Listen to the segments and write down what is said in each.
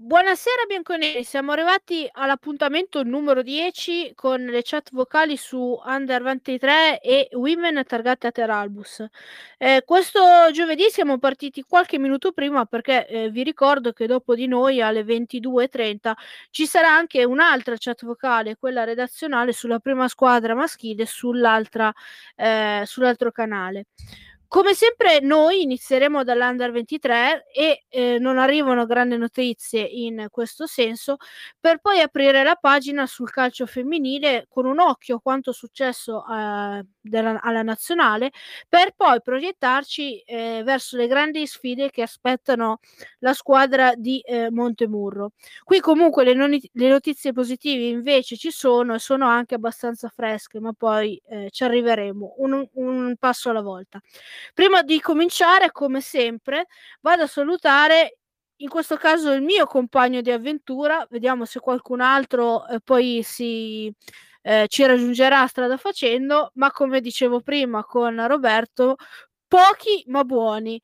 Buonasera bianconeri, siamo arrivati all'appuntamento numero 10 con le chat vocali su Under 23 e Women targate a Teralbus. Ehm, questo giovedì siamo partiti qualche minuto prima perché, ehm, vi ricordo che dopo di noi alle 22:30 ci sarà anche un'altra chat vocale, quella redazionale sulla prima squadra maschile sull'altra ehm, sull'altro canale. Come sempre noi inizieremo dall'Under 23 e, ehm, non arrivano grandi notizie in questo senso, per poi aprire la pagina sul calcio femminile con un occhio a quanto successo, ehm, della alla nazionale, per poi proiettarci, ehm, verso le grandi sfide che aspettano la squadra di, ehm, Montemurro. Qui comunque le noni le notizie positive invece ci sono e sono anche abbastanza fresche, ma poi, ehm, ci arriveremo un un passo alla volta. Prima di cominciare, come sempre, vado a salutare in questo caso il mio compagno di avventura, vediamo se qualcun altro, ehm, poi si ehm, ci raggiungerà strada facendo, ma come dicevo prima con Roberto, pochi ma buoni.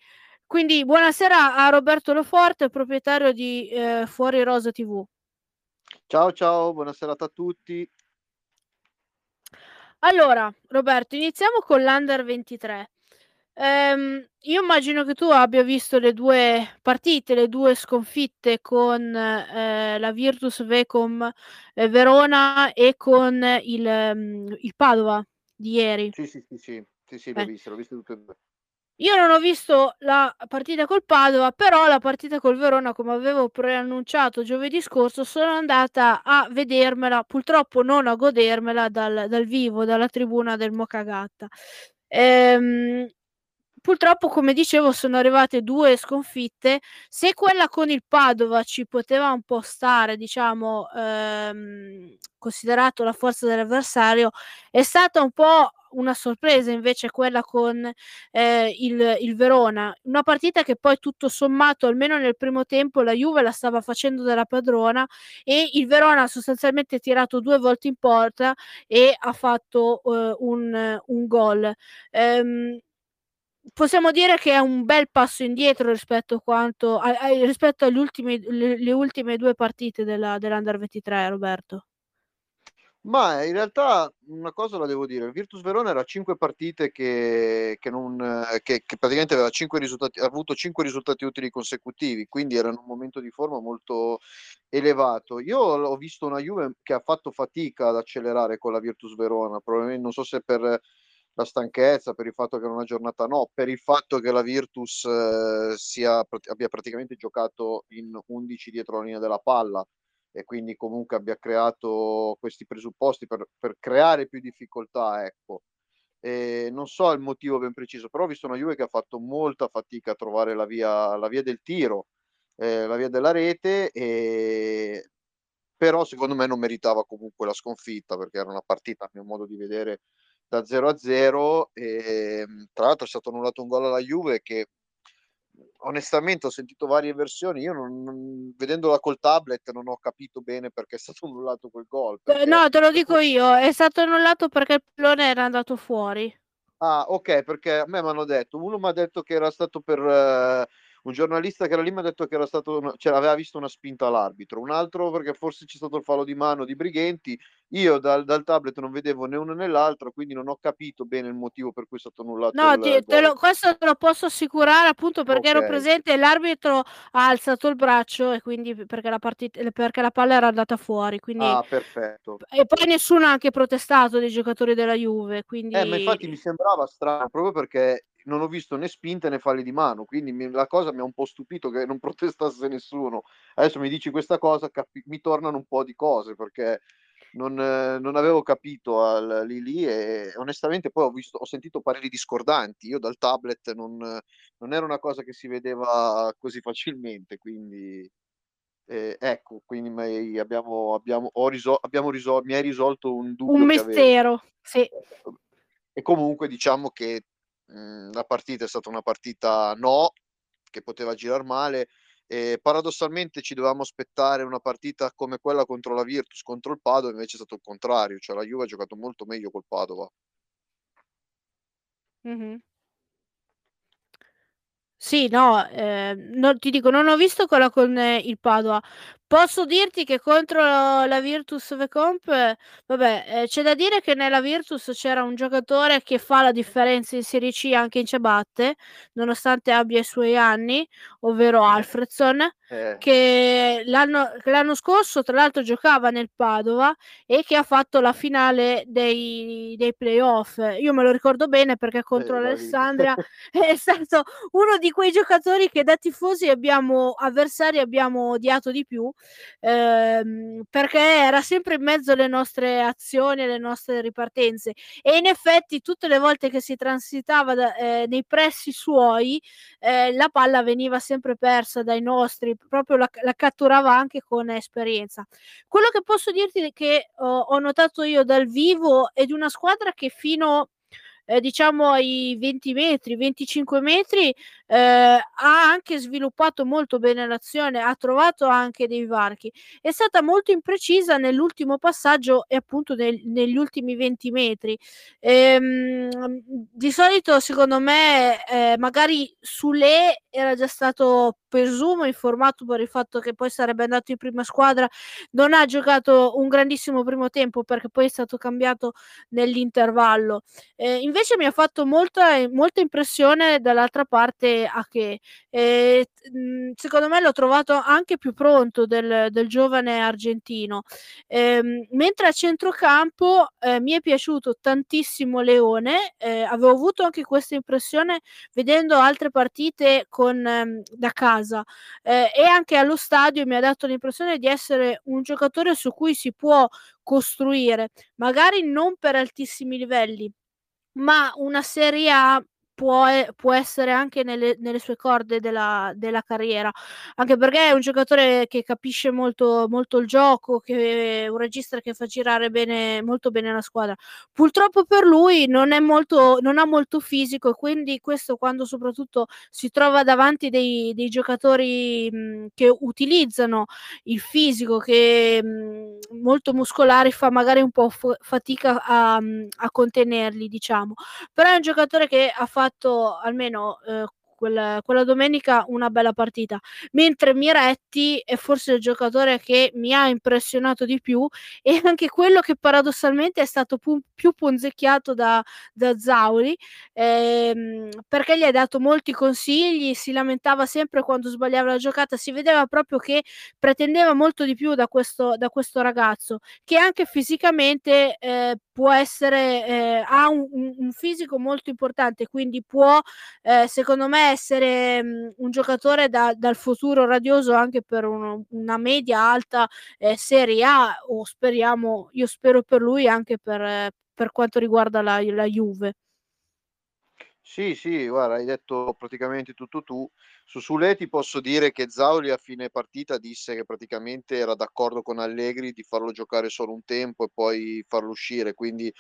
Quindi buonasera a Roberto Loforte, proprietario di, ehm, Fuori Rosa TV. Ciao, ciao, buona serata a tutti. Allora, Roberto, iniziamo con l'Under 23. Ehm, io immagino che tu abbia visto le 2 partite, le 2 sconfitte con, ehm, la Virtus Vecom, ehm, Verona e con il mhmm, il Padova di ieri. Sì, sì, sì, sì. Sì, sì, le ho Eh. viste, le ho viste tutte e 2. Io non ho visto la partita col Padova, però la partita col Verona, come avevo preannunciato giovedì scorso, sono andata a vedermela, purtroppo non a godermela dal dal vivo, dalla tribuna del Mocagatta. Ehm, purtroppo, come dicevo, sono arrivate 2 sconfitte. Se quella con il Padova ci poteva un po' stare, diciamo, ehm, considerato la forza dell'avversario, è stata un po' una sorpresa invece quella con, ehm, il il Verona. Una partita che poi tutto sommato, almeno nel primo tempo, la Juve la stava facendo della padrona e il Verona ha sostanzialmente tirato 2 volte in porta e ha fatto, uhm, un un gol. Ehm, possiamo dire che è un bel passo indietro rispetto a quanto a ai rispetto agli ultimi le le ultime 2 partite della dell'Under 23, Roberto. Ma, in realtà una cosa la devo dire, il Virtus Verona era 5 partite che che non che che praticamente aveva 5 risultati avuto 5 risultati utili consecutivi, quindi era in un momento di forma molto elevato. Io ho visto una Juve che ha fatto fatica ad accelerare con la Virtus Verona, probabilmen non so se per la stanchezza, per il fatto che era una giornata no, per il fatto che la Virtus sia prati abbia praticamente giocato in 11 dietro la linea della palla e quindi comunque abbia creato questi presupposti per per creare più difficoltà, ecco. Ehm, non so il motivo ben preciso, però ho visto una Juve che ha fatto molta fatica a trovare la via la via del tiro, ehm, la via della rete, ehm, però secondo me non meritava comunque la sconfitta, perché era una partita, a mio modo di vedere, da 0 a 0. Ehm, tra l'altro è stato annullato un gol alla Juve che onestamente ho sentito varie versioni, io non non vedendola col tablet non ho capito bene perché è stato annullato quel gol, perché no, te lo dico io, è stato annullato perché il pallone era andato fuori. Ah, okay, perché a me m'hanno detto uno m'ha detto che era stato per un giornalista che era lì m'ha detto che era stato un cioè aveva visto una spinta all'arbitro, un altro perché forse c'è stato il fallo di mano di Brighenti. Io dal dal tablet non vedevo né uno né l'altro, quindi non ho capito bene il motivo per cui è stato annullato No, il ti te lo questo te lo posso assicurare appunto perché ero Okay. presente e l'arbitro ha alzato il braccio e quindi perché la partit perché la palla era andata fuori, quindi Ah, perfetto. e poi nessuno ha anche protestato dei giocatori della Juve, Eh, ma infatti mi quindi sembrava strano, proprio perché non ho visto né spinte né falli di mano, quindi mi la cosa mi ha un po' stupito che non protestasse nessuno. Adesso mi dici questa cosa, capi mi tornano un po' di cose perché non non avevo capito al lì lì e onestamente poi ho visto ho sentito pareri discordanti. Io dal tablet non non era una cosa che si vedeva così facilmente, quindi ehm, ecco, quindi abbiamo abbiamo risol abbiamo risol mi hai risolto un Un dubbio avevo. mistero, sì. E comunque diciamo che, mhmm, la partita è stata una partita no, che poteva girar male e paradossalmente ci dovevamo aspettare una partita come quella contro la Virtus, contro il Padova, invece è stato il contrario, cioè la Juve ha giocato molto meglio col Padova. Mh-mh. Sì, no, ehm, no ti dico, non ho visto quella con il Padova. Posso dirti che contro la Virtus Vecomp, vabbè, ehm, c'è da dire che nella Virtus c'era un giocatore che fa la differenza in Serie C anche in ciabatte, nonostante abbia i suoi anni, ovvero Alfredson, Eh. che l'anno l'anno scorso tra l'altro giocava nel Padova e che ha fatto la finale dei dei playoff. Io me lo ricordo bene perché contro Eh, l'Alessandria è stato uno di quei giocatori che da tifosi abbiamo avversari abbiamo odiato di più, ehm, perché era sempre in mezzo alle nostre azioni, alle nostre ripartenze e in effetti tutte le volte che si transitava da ehm, nei pressi suoi, ehm, la palla veniva sempre persa dai nostri, proprio la la catturava anche con esperienza. Quello che posso dirti che ho ho notato io dal vivo è di una squadra che fino ehm, diciamo ai 20 metri, 25 metri, ehm, ha anche sviluppato molto bene l'azione, ha trovato anche dei varchi. È stata molto imprecisa nell'ultimo passaggio e appunto nel negli ultimi 20 metri. Ehm, di solito secondo me, ehm, magari Soulé era già stato presumo informato per il fatto che poi sarebbe andato in prima squadra, non ha giocato un grandissimo primo tempo perché poi è stato cambiato nell'intervallo. Ehm, invece mi ha fatto molta molta impressione dall'altra parte Ake. Ehm, t mhmm, secondo me l'ho trovato anche più pronto del del giovane argentino. Ehm, mentre a centrocampo, ehm, mi è piaciuto tantissimo Leone, ehm, avevo avuto anche questa impressione vedendo altre partite con da casa, ehm, e anche allo stadio mi ha dato l'impressione di essere un giocatore su cui si può costruire, magari non per altissimi livelli, ma una Serie A può può essere anche nelle nelle sue corde della della carriera, anche perché è un giocatore che capisce molto molto il gioco, che è un regista che fa girare bene molto bene la squadra. Purtroppo per lui non è molto non ha molto fisico e quindi questo quando soprattutto si trova davanti dei dei giocatori, mhmm, che utilizzano il fisico, che, mhmm, molto muscolari, fa magari un po' f fatica a a contenerli diciamo. Però è un giocatore che ha fatto almeno, uhm, quel quella domenica una bella partita, mentre Miretti è forse il giocatore che mi ha impressionato di più e anche quello che paradossalmente è stato pu più punzecchiato da da Zauri, ehm, perché gli ha dato molti consigli, si lamentava sempre quando sbagliava la giocata, si vedeva proprio che pretendeva molto di più da questo da questo ragazzo, che anche fisicamente, ehm, può essere ehm, ha un un fisico molto importante, quindi può, ehm, secondo me essere, mhmm, un giocatore da dal futuro radioso anche per uno una media alta, ehm, Serie A o speriamo io spero per lui anche per per quanto riguarda la la Juve. Sì, sì, guarda, hai detto praticamente tutto tu. Su Soulé ti posso dire che Zauli a fine partita disse che praticamente era d'accordo con Allegri di farlo giocare solo un tempo e poi farlo uscire, quindi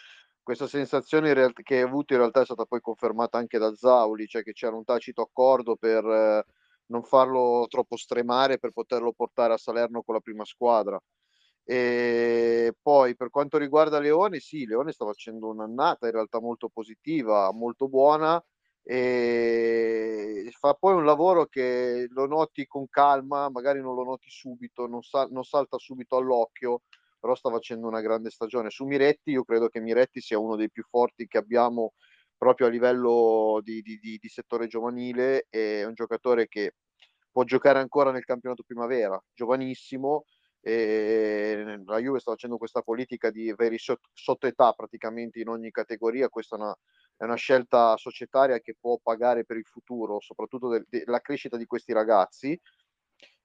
questa sensazione in realt che hai avuto in realtà è stata poi confermata anche da Zauli, cioè che c'era un tacito accordo per non farlo troppo stremare, per poterlo portare a Salerno con la prima squadra. Ehm, poi per quanto riguarda Leone, sì, Leone sta facendo un'annata in realtà molto positiva, molto buona, ehm, fa poi un lavoro che lo noti con calma, magari non lo noti subito, non sa non salta subito all'occhio, però sta facendo una grande stagione. Su Miretti, io credo che Miretti sia uno dei più forti che abbiamo proprio a livello di di di di settore giovanile, è un giocatore che può giocare ancora nel campionato primavera, giovanissimo, ehm, la Juve sta facendo questa politica di avere i sott sottoetà praticamente in ogni categoria, questa è una è una scelta societaria che può pagare per il futuro, soprattutto del de crescita di questi ragazzi.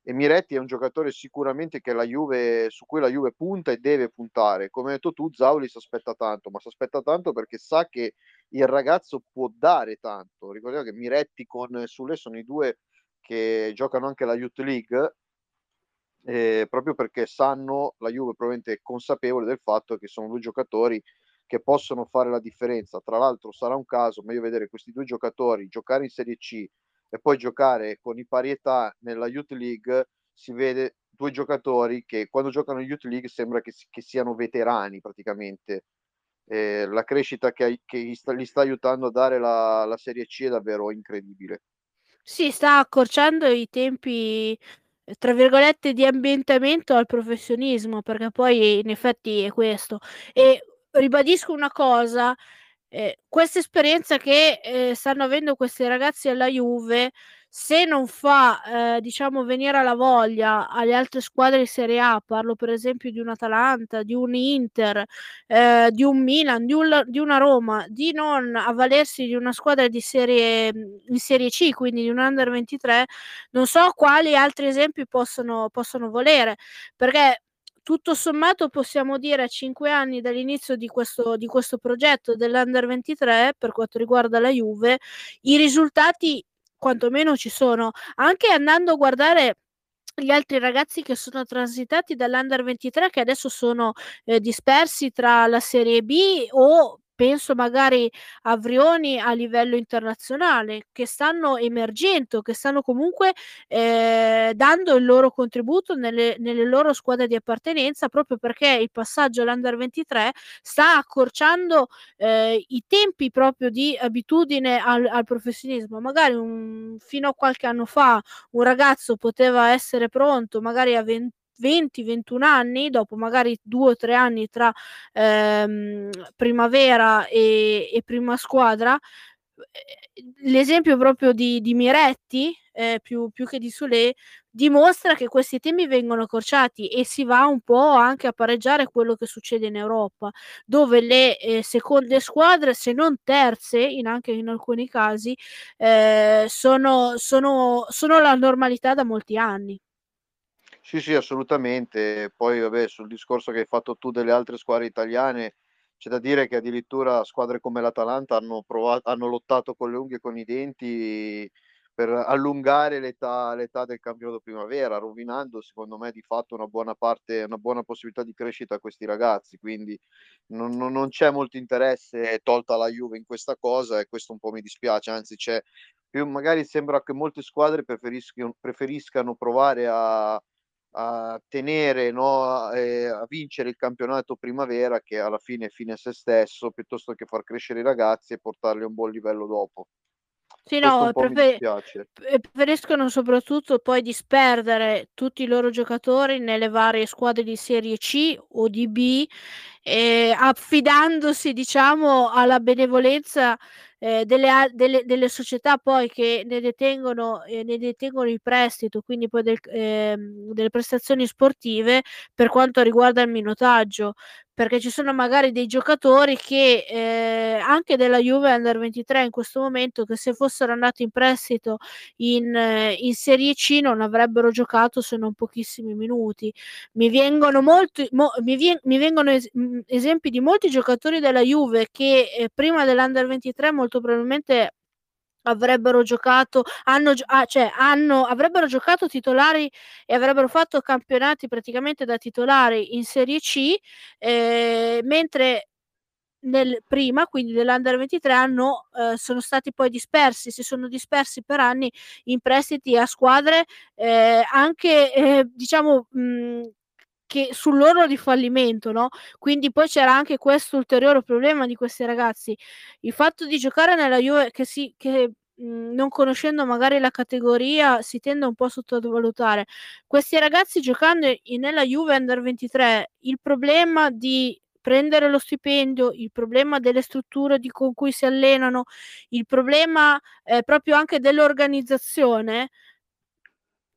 E Miretti è un giocatore sicuramente Juve su cui la Juve punta e deve puntare. Come hai detto tu, Zauli s'aspetta tanto, ma s'aspetta tanto perché sa che il ragazzo può dare tanto. Ricordiamo che Miretti con Soulé sono i 2 che giocano anche la Youth League ehm, proprio perché sanno la Juve probabilmente è consapevole del fatto che sono 2 giocatori che possono fare la differenza. Tra l'altro sarà un caso, ma io vedere questi 2 giocatori giocare in Serie C e poi giocare con i pari età nella Youth League, si vede 2 giocatori che quando giocano in Youth League sembra che che siano veterani praticamente. Ehm, la crescita che che gli sta gli sta aiutando a dare la la Serie C è davvero incredibile. Sì, sta accorciando i tempi, tra virgolette, "di ambientamento" al professionismo, perché poi in effetti è questo. E ribadisco una cosa, ehm, questa esperienza che, ehm, stanno avendo questi ragazzi alla Juve, se non fa, ehm, diciamo venire la voglia alle altre squadre di Serie A, parlo per esempio di un Atalanta, di un Inter, ehm, di un Milan, di un di una Roma, di non avvalersi di una squadra di serie in Serie C, quindi di un Under 23, non so quali altri esempi possono possono volere, perché tutto sommato possiamo dire a 5 anni dall'inizio di questo di questo progetto dell'Under 23, per quanto riguarda la Juve, i risultati quantomeno ci sono. Anche andando a guardare gli altri ragazzi che sono transitati dall'Under 23 che adesso sono, ehm, dispersi tra la Serie B o penso magari a Vrioni a livello internazionale, che stanno emergendo, che stanno comunque, ehm, dando il loro contributo nelle nelle loro squadre di appartenenza, proprio perché il passaggio all'Under 23 sta accorciando, ehm, i tempi proprio di abitudine al al professionismo. Magari un fino a qualche anno fa un ragazzo poteva essere pronto magari a ven 20, 21 anni, dopo magari 2 o 3 anni tra, ehm, primavera e e prima squadra. Ehm, l'esempio proprio di di Miretti, ehm, più più che di Solé, dimostra che questi temi vengono accorciati e si va un po' anche a pareggiare quello che succede in Europa, dove le, ehm, seconde squadre, se non terze, in anche in alcuni casi, ehm, sono sono sono la normalità da molti anni. Sì, sì, assolutamente. Poi vabbè, sul discorso che hai fatto tu delle altre squadre italiane, c'è da dire che addirittura squadre come l'Atalanta hanno prova hanno lottato con le unghie e con i denti per allungare l'età l'età del campionato primavera, rovinando secondo me di fatto una buona parte una buona possibilità di crescita a questi ragazzi. Quindi non non non c'è molto interesse, tolta la Juve, in questa cosa e questo un po' mi dispiace, anzi c'è più magari sembra che molte squadre preferiscano provare a a tenere, no, a ehm, a vincere il campionato primavera che alla fine è fine a sé stesso, piuttosto che far crescere i ragazzi e portarli a un buon livello dopo. Sì, Questo no, po' mi prefe dispiace. p preferiscono soprattutto poi disperdere tutti i loro giocatori nelle varie squadre di serie C o di B, ehm, affidandosi diciamo alla benevolenza, ehm, delle delle delle società poi che ne detengono ehm, ne detengono il prestito, quindi poi del c ehm, delle prestazioni sportive per quanto riguarda il minutaggio. Perché ci sono magari dei giocatori che, ehm, anche della Juve Under 23 in questo momento, che se fossero andati in prestito in in Serie C non avrebbero giocato se non pochissimi minuti. Mi vengono molti mo mi vien mi vengono es mhmm, esempi di molti giocatori della Juve che, ehm, prima dell'Under 23 molto probabilmente avrebbero giocato hanno ah, cioè hanno avrebbero giocato titolari e avrebbero fatto campionati praticamente da titolari in Serie C, ehm, mentre nel prima, quindi dell'Under 23 hanno ehm, sono stati poi dispersi, si sono dispersi per anni in prestiti a squadre, ehm, anche, ehm, diciamo, mhmm, che sull'orlo di fallimento, no, quindi poi c'era anche questo ulteriore problema di questi ragazzi. Il fatto di giocare nella Juve che si che, mhmm, non conoscendo magari la categoria si tende un po' a sottovalutare. Questi ragazzi giocando nella Juve Under 23, il problema di prendere lo stipendio, il problema delle strutture di con cui si allenano, il problema, ehm, proprio anche dell'organizzazione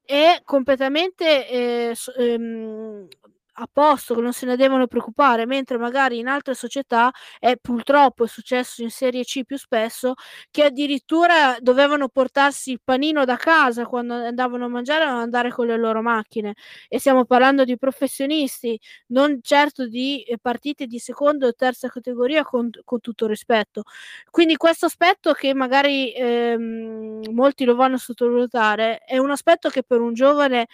è completamente, ehm, s ehm, a posto, non se ne devono preoccupare, mentre magari in altre società è purtroppo è successo in Serie C più spesso, che addirittura dovevano portarsi il panino da casa quando andavano a mangiare o andare con le loro macchine. E stiamo parlando di professionisti, non certo di, ehm, partite di seconda o terza categoria con con tutto rispetto. Quindi questo aspetto che magari, ehm, molti lo vanno a sottovalutare, è un aspetto che per un giovane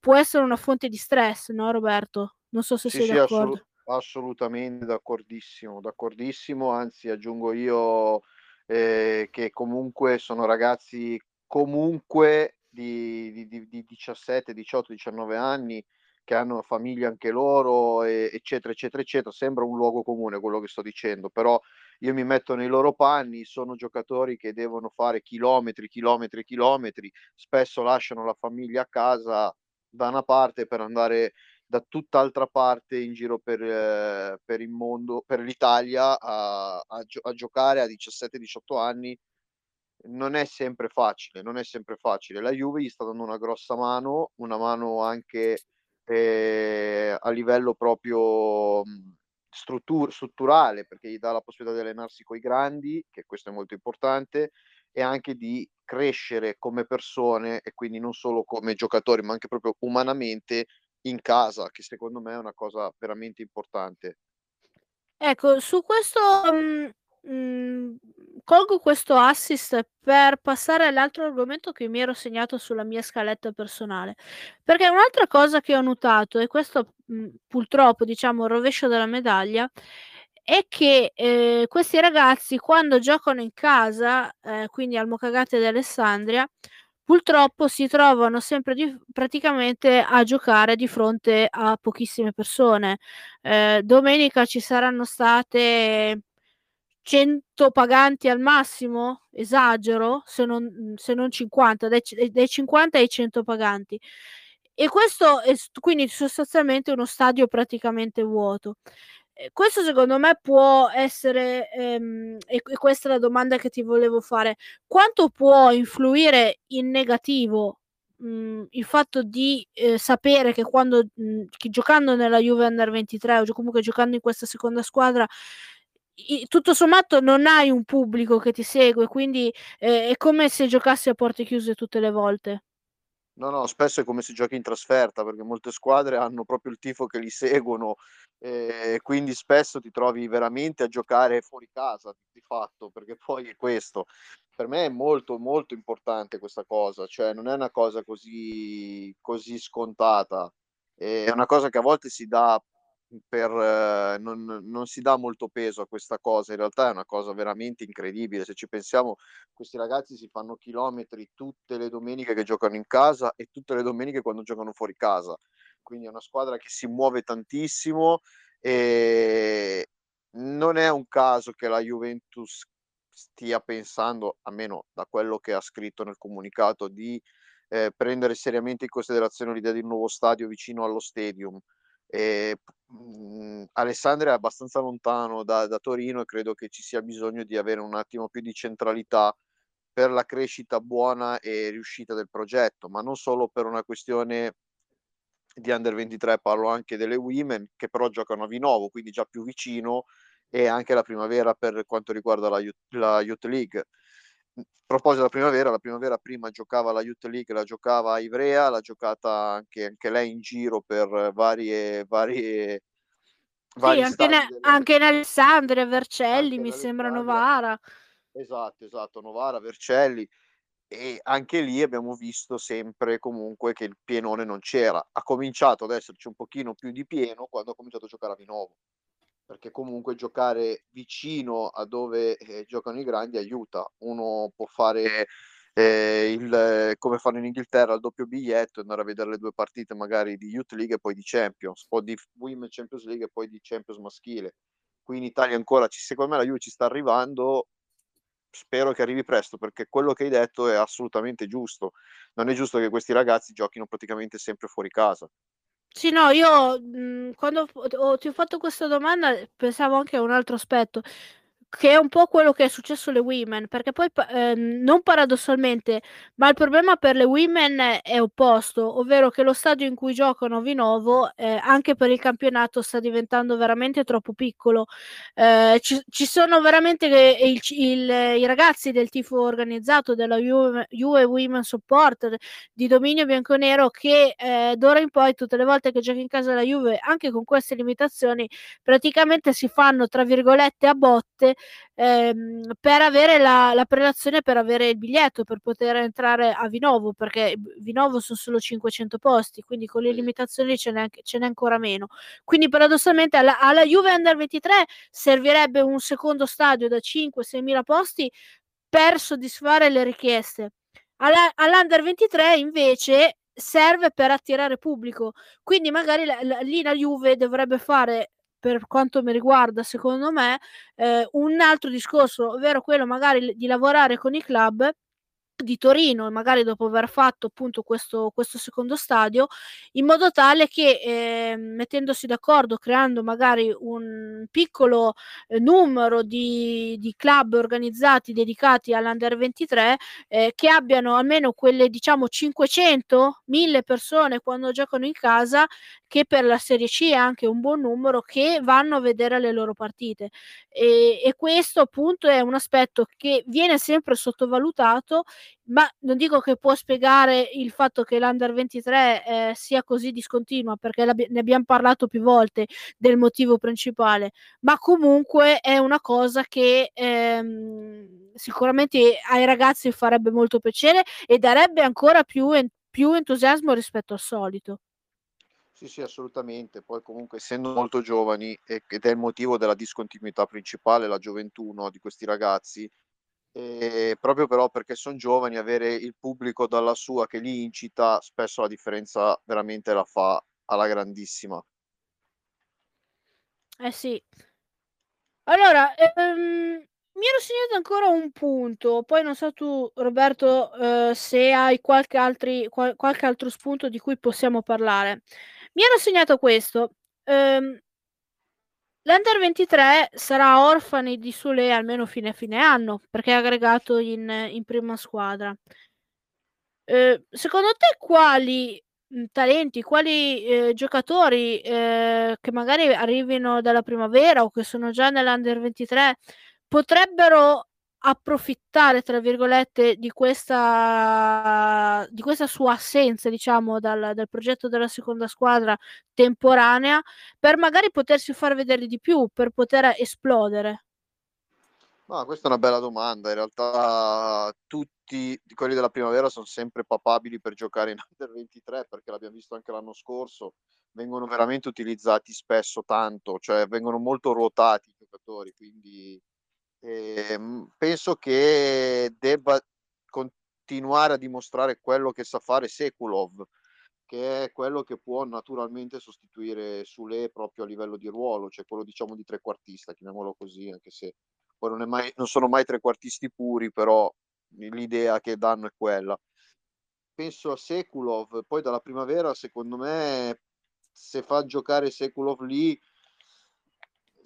può essere una fonte di stress, no, Roberto? Non so se Sì, sei sì, d'accordo. assolutamente d'accordissimo, d'accordissimo, anzi aggiungo io, ehm, che comunque sono ragazzi comunque di di di di 17, 18, 19 anni, che hanno famiglia anche loro, e eccetera, eccetera, eccetera. Sembra un luogo comune quello che sto dicendo, però io mi metto nei loro panni, sono giocatori che devono fare chilometri, chilometri, chilometri, spesso lasciano la famiglia a casa da una parte per andare da tutt'altra parte in giro per, eh, per il mondo, per l'Italia a, a, gio- a giocare a 17-18 anni non è sempre facile, non è sempre facile. La Juve gli sta dando una grossa mano, una mano anche eh, a livello proprio struttur- strutturale, perché gli dà la possibilità di allenarsi con i grandi, che questo è molto importante, e anche di crescere come persone e quindi non solo come giocatori, ma anche proprio umanamente in casa, che secondo me è una cosa veramente importante. Ecco, su questo mh, mh, colgo questo assist per passare all'altro argomento che mi ero segnato sulla mia scaletta personale. Perché un'altra cosa che ho notato, e questo mh, purtroppo, diciamo, il rovescio della medaglia, è che eh, questi ragazzi quando giocano in casa, eh, quindi al Mocagate di Alessandria, purtroppo si trovano sempre di, praticamente a giocare di fronte a pochissime persone. Eh, domenica ci saranno state 100 paganti al massimo, esagero, se non, se non 50, dai, dai 50 ai 100 paganti. E questo è quindi sostanzialmente uno stadio praticamente vuoto. Questo secondo me può essere, ehm, e questa è la domanda che ti volevo fare, quanto può influire in negativo mh, il fatto di eh, sapere che quando mh, che giocando nella Juve Under 23 o comunque giocando in questa seconda squadra i, tutto sommato non hai un pubblico che ti segue, quindi eh, è come se giocassi a porte chiuse tutte le volte. No, no, spesso è come se giochi in trasferta perché molte squadre hanno proprio il tifo che li seguono e quindi spesso ti trovi veramente a giocare fuori casa di fatto perché poi è questo. Per me è molto molto importante questa cosa, cioè non è una cosa così, così scontata, è una cosa che a volte si dà per, eh, non, non, si dà molto peso a questa cosa, in realtà è una cosa veramente incredibile, se ci pensiamo questi ragazzi si fanno chilometri tutte le domeniche che giocano in casa e tutte le domeniche quando giocano fuori casa, quindi è una squadra che si muove tantissimo e non è un caso che la Juventus stia pensando, almeno da quello che ha scritto nel comunicato, di eh, prendere seriamente in considerazione l'idea di un nuovo stadio vicino allo stadium e, mh, Alessandria è abbastanza lontano da, da, Torino e credo che ci sia bisogno di avere un attimo più di centralità per la crescita buona e riuscita del progetto, ma non solo per una questione di under 23, parlo anche delle women che però giocano a Vinovo, quindi già più vicino e anche la primavera per quanto riguarda la la Youth League proposito della primavera, la primavera prima giocava la Youth League, la giocava a Ivrea, l'ha giocata anche, anche lei in giro per varie, varie sì, anche, ne, delle... anche in Alessandria, Vercelli, anche mi sembra Novara. Esatto, esatto, Novara, Vercelli. E anche lì abbiamo visto sempre comunque che il pienone non c'era. Ha cominciato ad esserci un pochino più di pieno quando ha cominciato a giocare a Vinovo perché comunque giocare vicino a dove eh, giocano i grandi aiuta. Uno può fare eh, il, come fanno in Inghilterra il doppio biglietto e andare a vedere le due partite magari di Youth League e poi di Champions, poi di Women Champions League e poi di Champions maschile. Qui in Italia ancora, ci, secondo me la Juve ci sta arrivando, spero che arrivi presto perché quello che hai detto è assolutamente giusto. Non è giusto che questi ragazzi giochino praticamente sempre fuori casa. Sì, no, io mh, quando ho, ti ho fatto questa domanda pensavo anche a un altro aspetto che è un po' quello che è successo alle women, perché poi ehm, non paradossalmente, ma il problema per le women è opposto, ovvero che lo stadio in cui giocano Vinovo eh, anche per il campionato sta diventando veramente troppo piccolo. Eh, ci, ci, sono veramente il, il, i ragazzi del tifo organizzato della Juve Women Support di dominio bianconero che eh, d'ora in poi tutte le volte che giochi in casa la Juve, anche con queste limitazioni, praticamente si fanno tra virgolette a botte ehm, per avere la, la, prelazione, per avere il biglietto, per poter entrare a Vinovo, perché Vinovo sono solo 500 posti, quindi con le limitazioni ce n'è, ce n'è ancora meno. Quindi paradossalmente alla, alla Juve Under 23 servirebbe un secondo stadio da 5-6 mila posti per soddisfare le richieste. Alla, all'Under 23 invece serve per attirare pubblico, quindi magari la, la, lì la Juve dovrebbe fare per quanto mi riguarda, secondo me, eh, un altro discorso, ovvero quello magari di lavorare con i club di Torino, magari dopo aver fatto appunto questo, questo secondo stadio, in modo tale che eh, mettendosi d'accordo, creando magari un piccolo eh, numero di, di, club organizzati dedicati all'Under 23, eh, che abbiano almeno quelle diciamo 500, 1000 persone quando giocano in casa, che per la Serie C è anche un buon numero, che vanno a vedere le loro partite. E, e questo appunto è un aspetto che viene sempre sottovalutato ma non dico che può spiegare il fatto che l'Under 23 eh, sia così discontinua, perché ne abbiamo parlato più volte del motivo principale, ma comunque è una cosa che ehm, sicuramente ai ragazzi farebbe molto piacere e darebbe ancora più, en- più entusiasmo rispetto al solito. Sì, sì, assolutamente. Poi comunque essendo molto giovani ed è il motivo della discontinuità principale, la gioventù no, di questi ragazzi, e proprio però perché son giovani, avere il pubblico dalla sua che li incita, spesso la differenza veramente la fa alla grandissima. Eh sì. Allora, ehm, mi ero segnato ancora un punto, poi non so tu Roberto, ehm, se hai qualche altri qual qualche altro spunto di cui possiamo parlare. Mi ero segnato questo, ehm L'Under 23 sarà orfani di Sule almeno fine a fine anno, perché è aggregato in in prima squadra. Ehm, secondo te quali, talenti, quali, ehm, giocatori, ehm, che magari arrivino dalla primavera o che sono già nell'Under 23 potrebbero "approfittare" tra virgolette di questa di questa sua assenza diciamo dal dal progetto della seconda squadra temporanea, per magari potersi far vedere di più, per poter esplodere? Ma questa è una bella domanda. In realtà tutti quelli della primavera son sempre papabili per giocare in Under 23, perché l'abbiam visto anche l'anno scorso, vengono veramente utilizzati spesso tanto, cioè vengono molto ruotati i giocatori, quindi, ehm, penso che debba continuare a dimostrare quello che sa fare Sekulov, che è quello che può naturalmente sostituire Sule proprio a livello di ruolo, cioè quello diciamo di trequartista, chiamiamolo così, anche se poi non, mai, non sono mai trequartisti puri, però l'idea che danno è quella. Penso a Sekulov, poi dalla primavera, secondo me, se fa giocare Sekulov lì,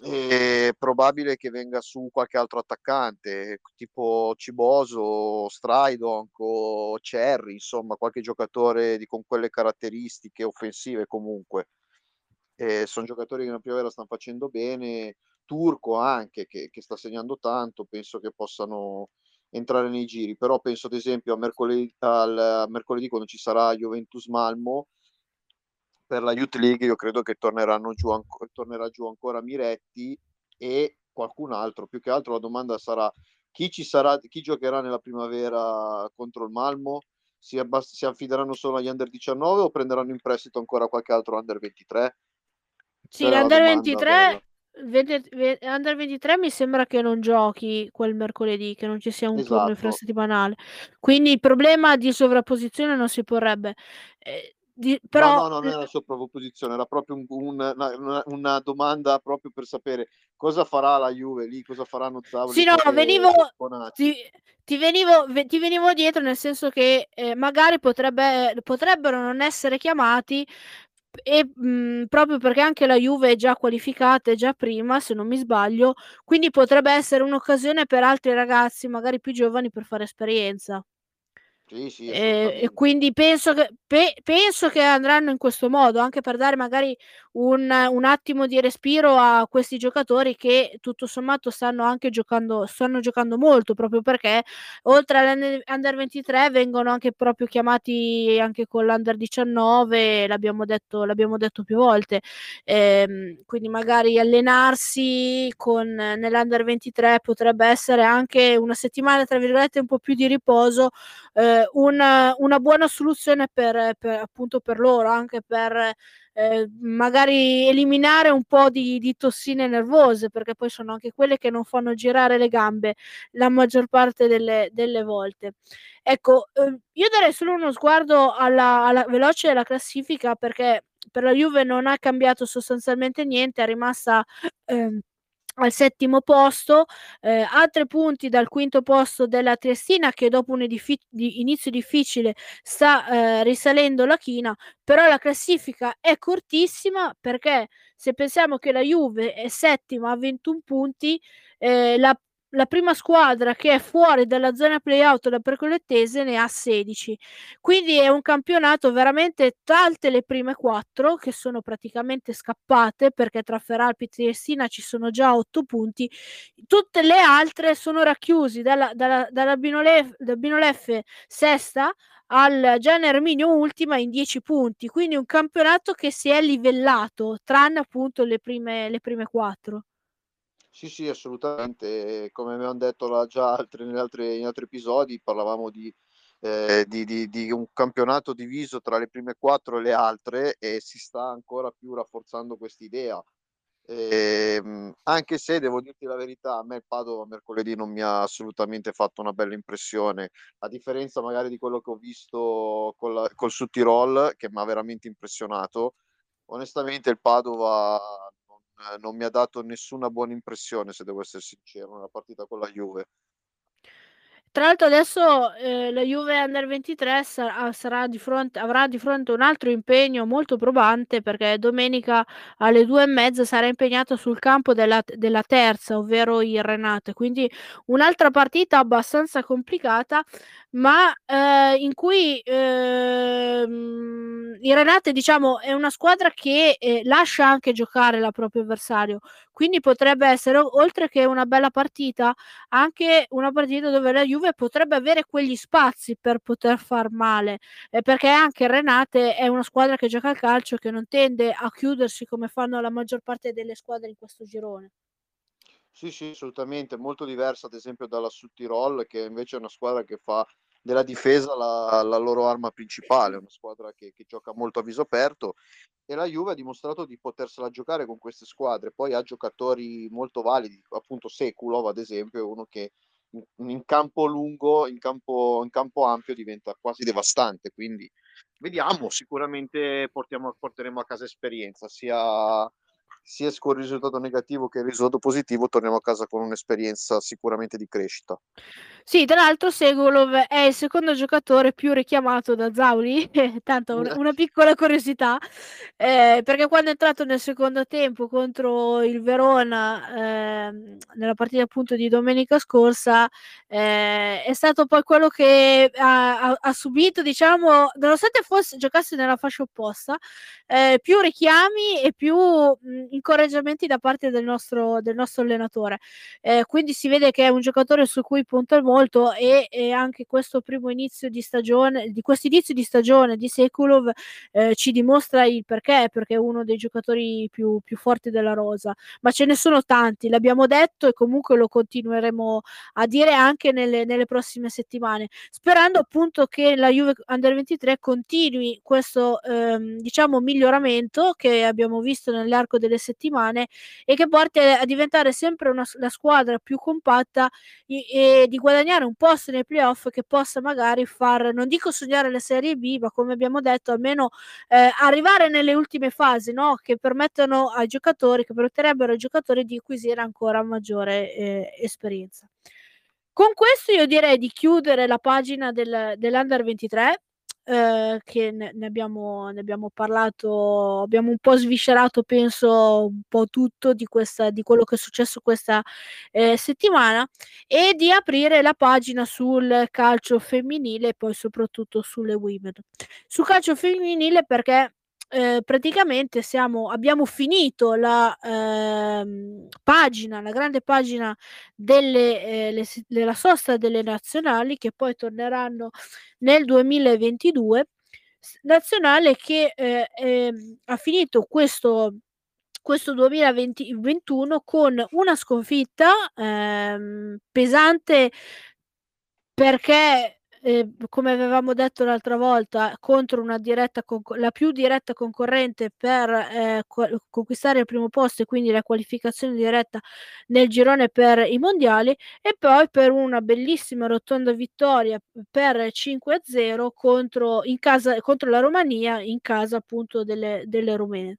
è probabile che venga su qualche altro attaccante, tipo Ciboso, Stridonk o Cherry, insomma, qualche giocatore di, con quelle caratteristiche offensive comunque. sono giocatori che nella primavera stanno facendo bene turco anche che, che sta segnando tanto, penso che possano entrare nei giri, però penso ad esempio a mercoledì, al mercoledì quando ci sarà Juventus Malmo per la Youth League io credo che torneranno giù anco, tornerà giù ancora Miretti e qualcun altro, più che altro la domanda sarà chi ci sarà, chi giocherà nella primavera contro il Malmo? Si, abbast- si affideranno solo agli under 19 o prenderanno in prestito ancora qualche altro under 23? Sì, l'under 23 bella. Vede, ve, Under 23 mi sembra che non giochi quel mercoledì, che non ci sia un esatto. turno infrasettimanale. Quindi il problema di sovrapposizione non si porrebbe. Eh, di, però... No, no, non era la sovrapposizione, era proprio un, un, una, una, domanda proprio per sapere cosa farà la Juve lì, cosa faranno Zavoli. Sì, no, venivo, ti, ti, venivo, ti venivo dietro nel senso che eh, magari potrebbe, potrebbero non essere chiamati e mh, mhmm, proprio perché anche la Juve è già qualificata, è già prima, se non mi sbaglio, quindi potrebbe essere un'occasione per altri ragazzi, magari più giovani, per fare esperienza. Sì, sì, e, e quindi penso che, pe, penso che andranno in questo modo, anche per dare magari un, un, attimo di respiro a questi giocatori che tutto sommato stanno anche giocando, stanno giocando molto, proprio perché oltre all'Under 23 vengono anche proprio chiamati anche con l'Under 19, l'abbiamo detto, l'abbiamo detto più volte. Ehm, quindi magari allenarsi con, nell'Under 23 potrebbe essere anche una settimana, tra virgolette, un po' più di riposo. Eh, una, una, buona soluzione per, per, appunto per loro, anche per eh, magari eliminare un po' di, di, tossine nervose, perché poi sono anche quelle che non fanno girare le gambe la maggior parte delle, delle volte. Ecco, eh, io darei solo uno sguardo alla, alla veloce della classifica perché per la Juve non ha cambiato sostanzialmente niente, è rimasta ehm, al settimo posto, eh, a tre punti dal quinto posto della Triestina che dopo un edifi- di inizio difficile sta eh, risalendo la china, però la classifica è cortissima perché se pensiamo che la Juve è settima a 21 punti, eh, la la prima squadra che è fuori dalla zona playout da percolettese ne ha 16. Quindi è un campionato veramente talte le prime quattro che sono praticamente scappate perché tra Feralpi e Triestina ci sono già 8 punti. Tutte le altre sono racchiusi dalla, dalla, dalla Binolef, da Binoleffe sesta al Gian Erminio ultima in 10 punti. Quindi un campionato che si è livellato tranne appunto le prime, le prime quattro. Sì, sì, assolutamente. Come abbiamo detto già altri, in, altri, in altri episodi, parlavamo di, eh, di, di, di, un campionato diviso tra le prime quattro e le altre e si sta ancora più rafforzando quest'idea. E, ehm, anche se devo dirti la verità, a me il Padova mercoledì non mi ha assolutamente fatto una bella impressione, a differenza magari di quello che ho visto col, col Sud Tirol, che mi ha veramente impressionato. Onestamente il Padova non mi ha dato nessuna buona impressione, se devo essere sincero, nella partita con la Juve. Tra l'altro adesso eh, la Juve Under 23 sarà, sarà di fronte, avrà di fronte un altro impegno molto probante perché domenica alle due e mezza sarà impegnata sul campo della, della terza, ovvero il Renate. Quindi un'altra partita abbastanza complicata, ma eh, in cui eh, il Renate diciamo è una squadra che eh, lascia anche giocare la proprio avversario. Quindi potrebbe essere, oltre che una bella partita, anche una partita dove la Juve potrebbe avere quegli spazi per poter far male, eh, perché anche Renate è una squadra che gioca al calcio che non tende a chiudersi come fanno la maggior parte delle squadre in questo girone. Sì, sì, assolutamente, molto diversa ad esempio dalla Sud che invece è una squadra che fa della difesa la, la loro arma principale, una squadra che, che, gioca molto a viso aperto e la Juve ha dimostrato di potersela giocare con queste squadre, poi ha giocatori molto validi, appunto Sekulov ad esempio, è uno che in campo lungo, in campo, in campo ampio diventa quasi devastante. Quindi vediamo, sicuramente portiamo, porteremo a casa esperienza, sia, sia con il risultato negativo che il risultato positivo, torniamo a casa con un'esperienza sicuramente di crescita. Sì, tra l'altro Segolov è il secondo giocatore più richiamato da Zauli, tanto una, piccola curiosità, eh, perché quando è entrato nel secondo tempo contro il Verona, eh, nella partita appunto di domenica scorsa, eh, è stato poi quello che ha, ha, ha, subito, diciamo, nonostante fosse, giocasse nella fascia opposta, eh, più richiami e più mh, incoraggiamenti da parte del nostro, del nostro allenatore. Eh, quindi si vede che è un giocatore su cui punta molto e, e, anche questo primo inizio di stagione, di questo inizio di stagione di Sekulov eh, ci dimostra il perché, perché è uno dei giocatori più, più forti della rosa, ma ce ne sono tanti, l'abbiamo detto e comunque lo continueremo a dire anche nelle, nelle prossime settimane, sperando appunto che la Juve Under 23 continui questo ehm, diciamo miglioramento che abbiamo visto nell'arco delle settimane e che porti a, diventare sempre una, la squadra più compatta e, e di guadagnare un posto nei playoff che possa magari far, non dico sognare la Serie B, ma come abbiamo detto, almeno eh, arrivare nelle ultime fasi, no? che permettono ai giocatori, che permetterebbero ai giocatori di acquisire ancora maggiore eh, esperienza. Con questo io direi di chiudere la pagina del, dell'Under 23 eh, che ne, ne, abbiamo, ne abbiamo parlato, abbiamo un po' sviscerato, penso, un po' tutto di, questa, di quello che è successo questa eh, settimana e di aprire la pagina sul calcio femminile e poi soprattutto sulle women. Sul calcio femminile perché eh, praticamente siamo, abbiamo finito la eh, pagina, la grande pagina delle, eh, le, della sosta delle nazionali che poi torneranno nel 2022. Nazionale che eh, ehm, ha finito questo questo 2021 con una sconfitta ehm, pesante perché eh, come avevamo detto l'altra volta, contro una diretta conc- la più diretta concorrente per eh, co- conquistare il primo posto e quindi la qualificazione diretta nel girone per i mondiali e poi per una bellissima rotonda vittoria per 5-0 contro, casa, contro la Romania in casa appunto delle, delle rumene.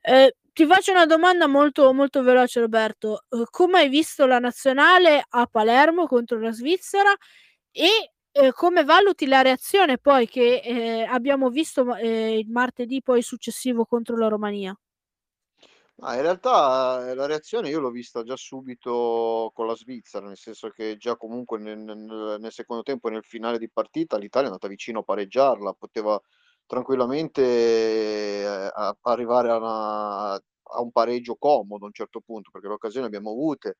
Eh, ti faccio una domanda molto, molto veloce, Roberto. Uh, come hai visto la nazionale a Palermo contro la Svizzera e eh, come valuti la reazione poi che eh, abbiamo visto eh, il martedì poi successivo contro la Romania? Ah, in realtà eh, la reazione io l'ho vista già subito con la Svizzera, nel senso che già comunque nel, nel, nel secondo tempo e nel finale di partita l'Italia è andata vicino a pareggiarla, poteva tranquillamente eh, arrivare a, una, a, un pareggio comodo a un certo punto, perché le occasioni abbiamo avute.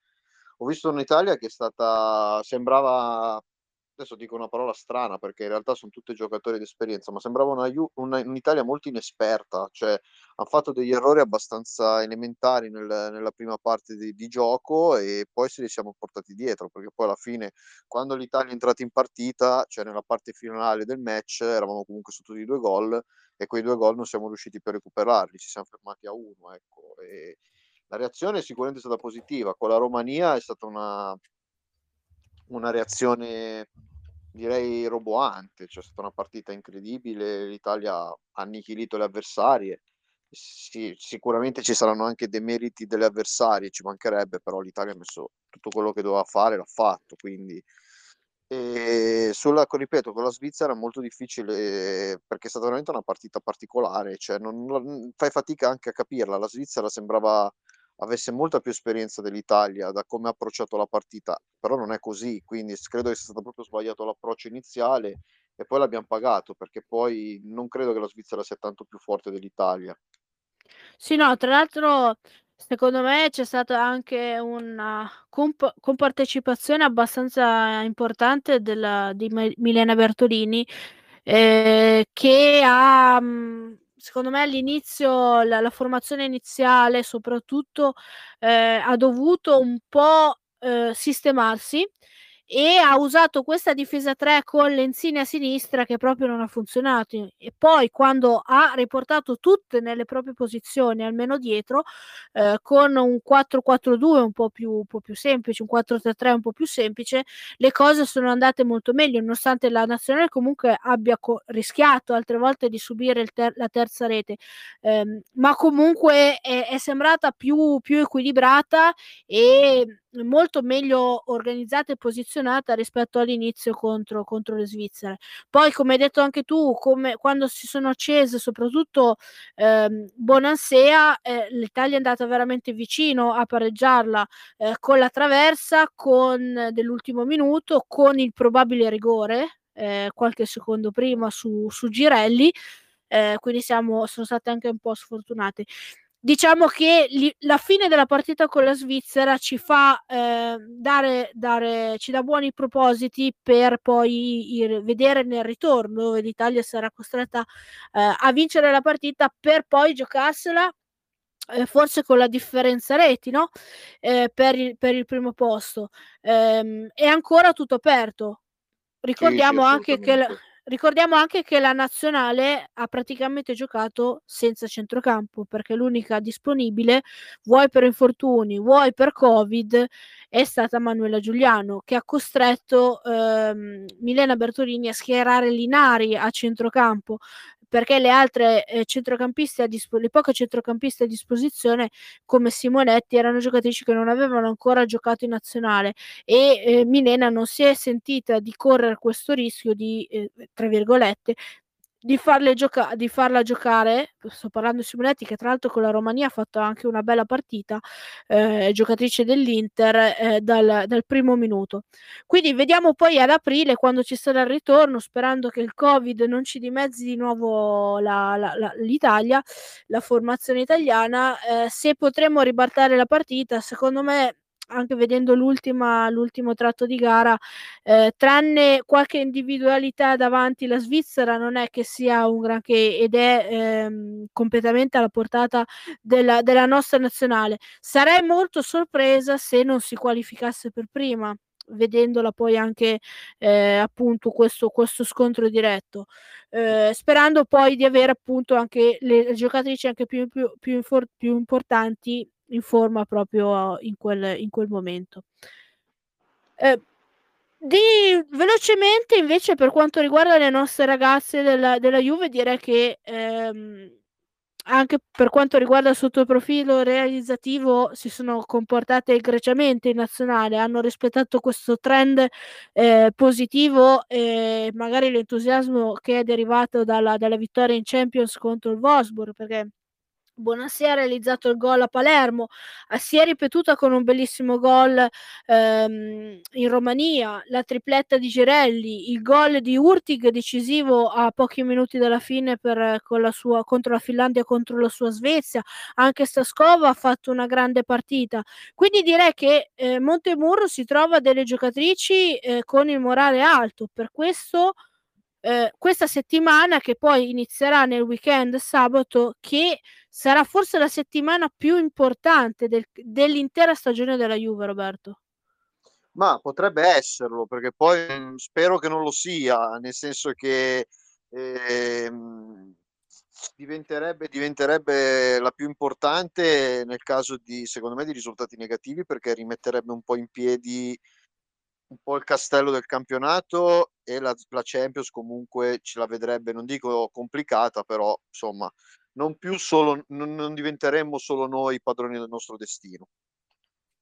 Ho visto un'Italia che è stata, sembrava adesso dico una parola strana perché in realtà sono tutti giocatori di esperienza, ma sembrava una, una, un'Italia molto inesperta, cioè hanno fatto degli errori abbastanza elementari nel, nella prima parte di, di, gioco e poi se li siamo portati dietro, perché poi alla fine quando l'Italia è entrata in partita, cioè nella parte finale del match, eravamo comunque sotto di due gol e quei due gol non siamo riusciti più a recuperarli, ci siamo fermati a uno, ecco. E la reazione è sicuramente stata positiva, con la Romania è stata una, una reazione direi roboante, c'è stata una partita incredibile, l'Italia ha annichilito le avversarie, sì, sicuramente ci saranno anche dei meriti delle avversarie, ci mancherebbe, però l'Italia ha messo tutto quello che doveva fare, l'ha fatto, quindi e sulla, ripeto, con la Svizzera è molto difficile perché è stata veramente una partita particolare, cioè non, non, fai fatica anche a capirla. La Svizzera sembrava avesse molta più esperienza dell'Italia da come ha approcciato la partita, però non è così, quindi credo che sia stato proprio sbagliato l'approccio iniziale e poi l'abbiamo pagato perché poi non credo che la Svizzera sia tanto più forte dell'Italia. Sì, no, tra l'altro secondo me c'è stata anche una comp- compartecipazione abbastanza importante della, di Milena Bertolini eh, che ha mh, secondo me all'inizio, la, la formazione iniziale soprattutto, eh, ha dovuto un po' eh, sistemarsi e ha usato questa difesa 3 con Lenzini a sinistra che proprio non ha funzionato. E poi quando ha riportato tutte nelle proprie posizioni almeno dietro eh, con un 4-4-2 un po' più, un po' più semplice un 4-3-3 un po' più semplice le cose sono andate molto meglio nonostante la nazionale comunque abbia co- rischiato altre volte di subire ter- la terza rete. Eh, ma comunque è, è sembrata più, più equilibrata e molto meglio organizzata e posizionata rispetto all'inizio contro, contro le Svizzere. Poi, come hai detto anche tu, come, quando si sono accese, soprattutto ehm, Bonansea, eh, l'Italia è andata veramente vicino a pareggiarla eh, con la traversa, con dell'ultimo minuto, con il probabile rigore eh, qualche secondo prima su, su Girelli. Eh, quindi siamo, sono state anche un po' sfortunate diciamo che li, la fine della partita con la Svizzera ci fa eh, dare, dare, ci dà buoni propositi per poi ir, vedere nel ritorno dove l'Italia sarà costretta eh, a vincere la partita per poi giocarsela eh, forse con la differenza reti no? Eh, per, il, per, il, primo posto. Ehm, è ancora tutto aperto. Ricordiamo sì, sì, anche che la, Ricordiamo anche che la nazionale ha praticamente giocato senza centrocampo perché l'unica disponibile, vuoi per infortuni, vuoi per Covid, è stata Manuela Giuliano che ha costretto ehm, Milena Bertolini a schierare Linari a centrocampo perché le altre eh, centrocampiste a dispo- le poche centrocampiste a disposizione come Simonetti erano giocatrici che non avevano ancora giocato in nazionale e eh, Milena non si è sentita di correre questo rischio di eh, tra virgolette di, gioca- di farla giocare, sto parlando di Simonetti che tra l'altro con la Romania ha fatto anche una bella partita, eh, giocatrice dell'Inter eh, dal, dal, primo minuto. Quindi vediamo poi ad aprile quando ci sarà il ritorno, sperando che il Covid non ci dimezzi di nuovo la, la, la, l'Italia, la formazione italiana, eh, se potremo ribaltare la partita, secondo me anche vedendo l'ultimo tratto di gara, eh, tranne qualche individualità davanti, la Svizzera non è che sia un granché ed è ehm, completamente alla portata della, della nostra nazionale. Sarei molto sorpresa se non si qualificasse per prima. vedendola poi anche eh, appunto questo, questo, scontro diretto, eh, sperando poi di avere appunto anche le giocatrici anche più, più, più, infor- più importanti in forma proprio in quel, in quel momento. Eh, di, velocemente invece per quanto riguarda le nostre ragazze della, della Juve direi che ehm, anche per quanto riguarda il sottoprofilo realizzativo si sono comportate egregiamente in nazionale, hanno rispettato questo trend eh, positivo e magari l'entusiasmo che è derivato dalla, dalla vittoria in Champions contro il Wolfsburg perché Bonassi ha realizzato il gol a Palermo, eh, si è ripetuta con un bellissimo gol ehm, in Romania, la tripletta di Girelli, il gol di Urtig decisivo a pochi minuti dalla fine per, con la sua, contro la Finlandia contro la sua Svezia, anche Staskova ha fatto una grande partita. Quindi direi che eh, Montemurro si trova delle giocatrici eh, con il morale alto, per questo eh, questa settimana che poi inizierà nel weekend sabato che sarà forse la settimana più importante del, dell'intera stagione della Juve Roberto. Ma potrebbe esserlo perché poi mhmm, spero che non lo sia nel senso che eh, diventerebbe, diventerebbe la più importante nel caso di secondo me di risultati negativi perché rimetterebbe un po' in piedi un po' il castello del campionato e la, la Champions comunque ce la vedrebbe, non dico complicata, però insomma, non più solo, non, non diventeremmo solo noi padroni del nostro destino.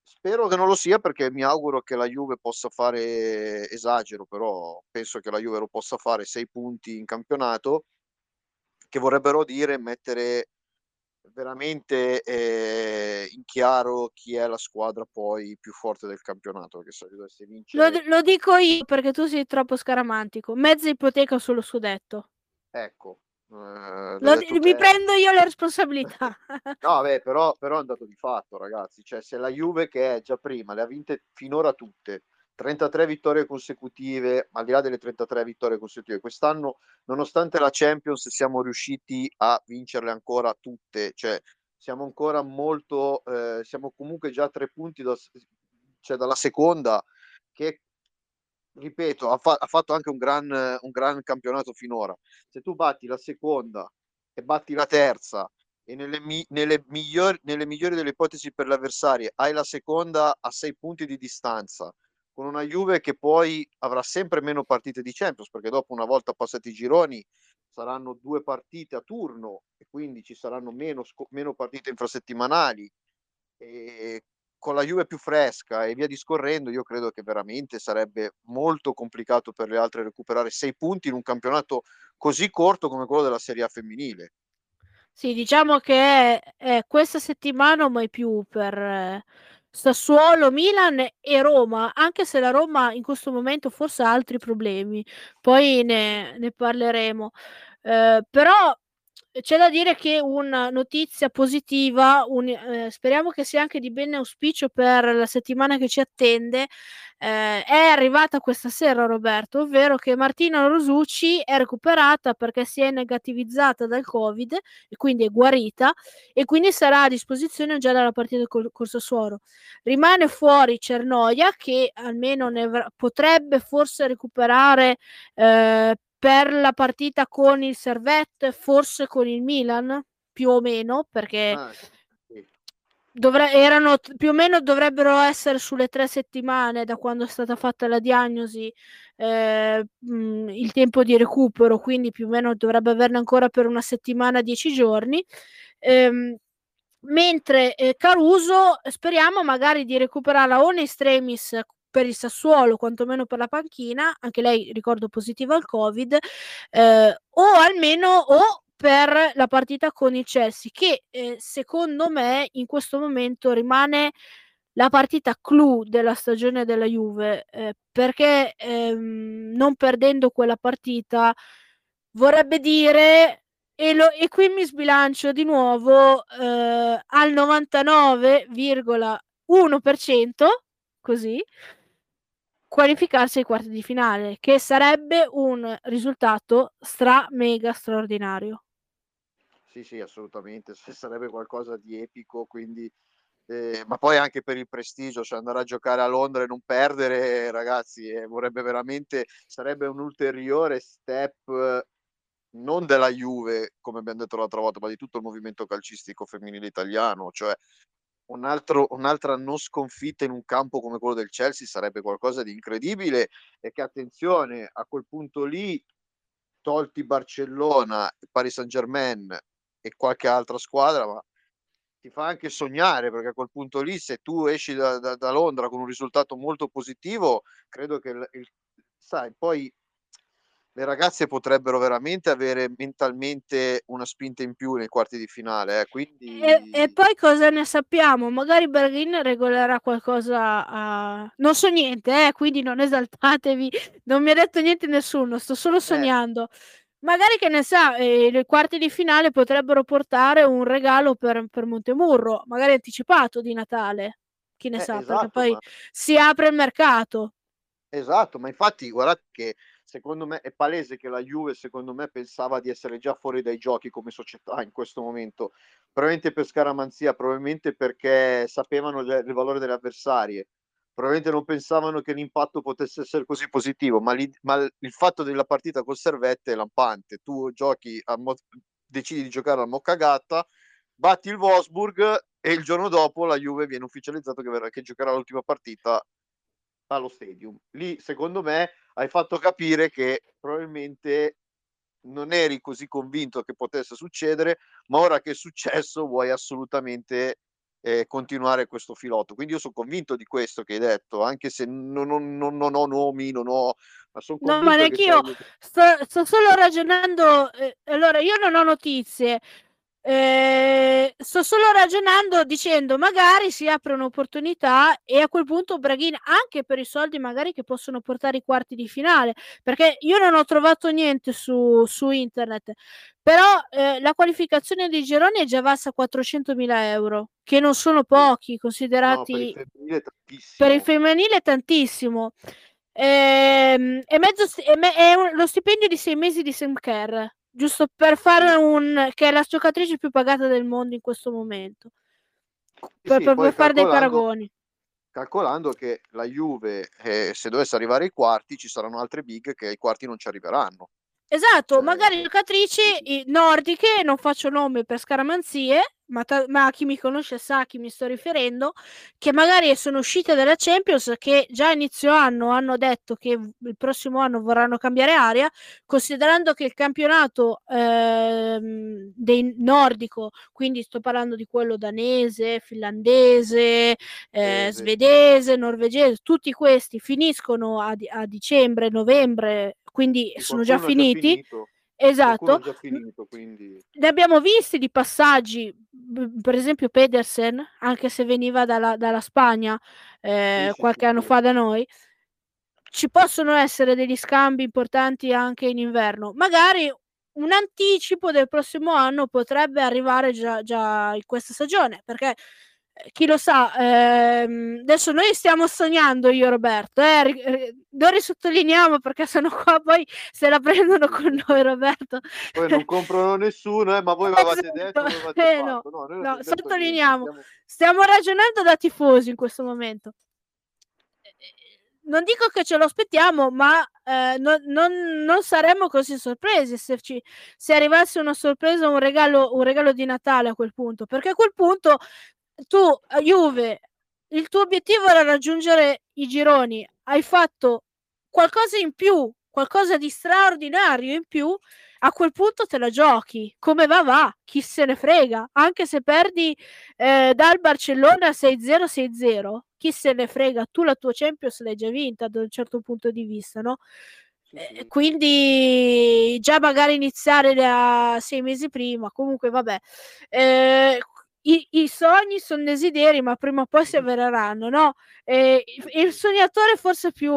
Spero che non lo sia perché mi auguro che la Juve possa fare, esagero, però penso che la Juve lo possa fare, sei punti in campionato, che vorrebbero dire mettere veramente eh, in chiaro chi è la squadra poi più forte del campionato. Perché se dovesse vincere... lo, lo dico io perché tu sei troppo scaramantico. Mezza ipoteca sullo scudetto. Ecco. Eh, lo, mi prendo io le responsabilità. no, vabbè, però, però è andato di fatto, ragazzi. Cioè, se la Juve, che è già prima, le ha vinte finora tutte, 33 vittorie consecutive, al di là delle 33 vittorie consecutive, quest'anno, nonostante la Champions, siamo riusciti a vincerle ancora tutte, cioè siamo ancora molto, eh, siamo comunque già a tre punti da, cioè dalla seconda, che ripeto, ha, fa- ha fatto anche un gran, un gran campionato finora. Se tu batti la seconda e batti la terza e nelle, mi- nelle, migliori, nelle migliori delle ipotesi per l'avversario hai la seconda a sei punti di distanza con una Juve che poi avrà sempre meno partite di Champions, perché dopo una volta passati i gironi saranno due partite a turno e quindi ci saranno meno, meno partite infrasettimanali. E con la Juve più fresca e via discorrendo, io credo che veramente sarebbe molto complicato per le altre recuperare sei punti in un campionato così corto come quello della Serie A femminile. Sì, diciamo che è questa settimana mai più per, eh, Sassuolo, Milan e Roma, anche se la Roma in questo momento forse ha altri problemi, poi ne, ne parleremo. Eh, però c'è da dire che una notizia positiva, un, eh, speriamo che sia anche di bene auspicio per la settimana che ci attende, eh, è arrivata questa sera Roberto, ovvero che Martina Rosucci è recuperata perché si è negativizzata dal Covid e quindi è guarita e quindi sarà a disposizione già dalla partita col, Sassuolo. Rimane fuori Cernoia che almeno ne potrebbe forse recuperare eh, per la partita con il Servette, forse con il Milan, più o meno, perché ah, sì. dovre- erano più o meno dovrebbero essere sulle tre settimane da quando è stata fatta la diagnosi eh, mh, il tempo di recupero, quindi più o meno dovrebbe averne ancora per una settimana, dieci giorni. Ehm, mentre eh, Caruso speriamo magari di recuperarla o in extremis per il Sassuolo, quantomeno per la panchina, anche lei ricordo positiva al Covid, eh, o almeno o per la partita con il Chelsea, che eh, secondo me in questo momento rimane la partita clou della stagione della Juve, eh, perché ehm, non perdendo quella partita vorrebbe dire e, lo, e, qui mi sbilancio di nuovo eh, al 99,1% così qualificarsi ai quarti di finale, che sarebbe un risultato stra mega straordinario. Sì, sì, assolutamente, sarebbe qualcosa di epico, quindi eh, ma poi anche per il prestigio, cioè andare a giocare a Londra e non perdere, ragazzi, eh, vorrebbe veramente, sarebbe un ulteriore step non della Juve, come abbiamo detto l'altra volta, ma di tutto il movimento calcistico femminile italiano, cioè un altro, un'altra non sconfitta in un campo come quello del Chelsea sarebbe qualcosa di incredibile e che attenzione, a quel punto lì, tolti Barcellona, Paris Saint Germain e qualche altra squadra, ma ti fa anche sognare perché a quel punto lì se tu esci da, da, da Londra con un risultato molto positivo credo che il, il, sai poi le ragazze potrebbero veramente avere mentalmente una spinta in più nei quarti di finale. Eh, quindi... e, e, poi cosa ne sappiamo? Magari Berlin regolerà qualcosa a... Non so niente, eh, quindi non esaltatevi, non mi ha detto niente nessuno, sto solo eh. sognando. Eh. Magari che ne sa, eh, le quarti di finale potrebbero portare un regalo per, per Montemurro, magari anticipato di Natale. Chi ne sa, esatto, perché poi ma... si apre il mercato. Esatto, ma infatti guardate che secondo me è palese che la Juve, secondo me, pensava di essere già fuori dai giochi come società in questo momento. Probabilmente per scaramanzia, probabilmente perché sapevano il valore delle avversarie, probabilmente non pensavano che l'impatto potesse essere così positivo, ma, li, ma il fatto della partita col servette è lampante. Tu giochi a mo- decidi di giocare al Moccagatta, batti il Wolfsburg e il giorno dopo la Juve viene ufficializzato che, verrà, che giocherà l'ultima partita allo stadium. Lì, secondo me, hai fatto capire che probabilmente non eri così convinto che potesse succedere, ma ora che è successo vuoi assolutamente eh, continuare questo filotto. Quindi io sono convinto di questo che hai detto, anche se non, non, non, non ho nomi, non ho... Ma sono no, ma neanche io sei... sto, sto, solo ragionando. Eh, allora, io non ho notizie, eh, sto solo ragionando dicendo magari si apre un'opportunità e a quel punto Braghin anche per i soldi magari che possono portare i quarti di finale perché io non ho trovato niente su, su internet però eh, la qualificazione dei gironi è già valsa 400.000 euro che non sono pochi considerati no, per, il per il femminile tantissimo. Ehm, è, mezzo, è, è un, lo stipendio di sei mesi di Sam Kerr giusto per fare un che è la giocatrice più pagata del mondo in questo momento. Per, sì, per, per fare dei paragoni. calcolando che la Juve eh, se dovesse arrivare ai quarti ci saranno altre big che ai quarti non ci arriveranno. Esatto cioè... magari giocatrici nordiche non faccio nome per scaramanzie ma, ta- ma, chi mi conosce sa a chi mi sto riferendo, che magari sono uscite dalla Champions, che già a inizio anno hanno detto che il prossimo anno vorranno cambiare area, considerando che il campionato ehm, dei nordico, quindi sto parlando di quello danese, finlandese, eh, svedese, norvegese, tutti questi finiscono a, a dicembre, novembre, quindi sono già finiti. Già Esatto. Finito. Ne abbiamo visti di passaggi, per esempio Pedersen, anche se veniva dalla, dalla Spagna eh, sì, qualche sì, anno sì. fa da noi. Ci possono essere degli scambi importanti anche in inverno. Magari un anticipo del prossimo anno potrebbe arrivare già, già in questa stagione, perché chi lo sa, ehm, adesso noi stiamo sognando io e Roberto, eh, lo risottolineiamo perché sennò qua poi se la prendono con noi Roberto. Poi non comprano nessuno, eh, ma voi avevate esatto. detto, eh, no, no, no sottolineiamo, stiamo... stiamo ragionando da tifosi in questo momento. Non dico che ce lo aspettiamo, ma eh, non, non, non, saremmo così sorpresi se, ci, se arrivasse una sorpresa, un regalo, un regalo di Natale a quel punto, perché a quel punto tu, Juve, il tuo obiettivo era raggiungere i gironi, hai fatto qualcosa in più, qualcosa di straordinario in più, a quel punto te la giochi. Come va, va, chi se ne frega. Anche se perdi eh, dal Barcellona 6-0, 6-0, chi se ne frega. Tu la tua Champions l'hai già vinta da un certo punto di vista, no? Eh, quindi già magari iniziare da sei mesi prima, comunque vabbè. Eh, i, i, sogni sono desideri, ma prima o poi si avvereranno, no? E il sognatore forse più,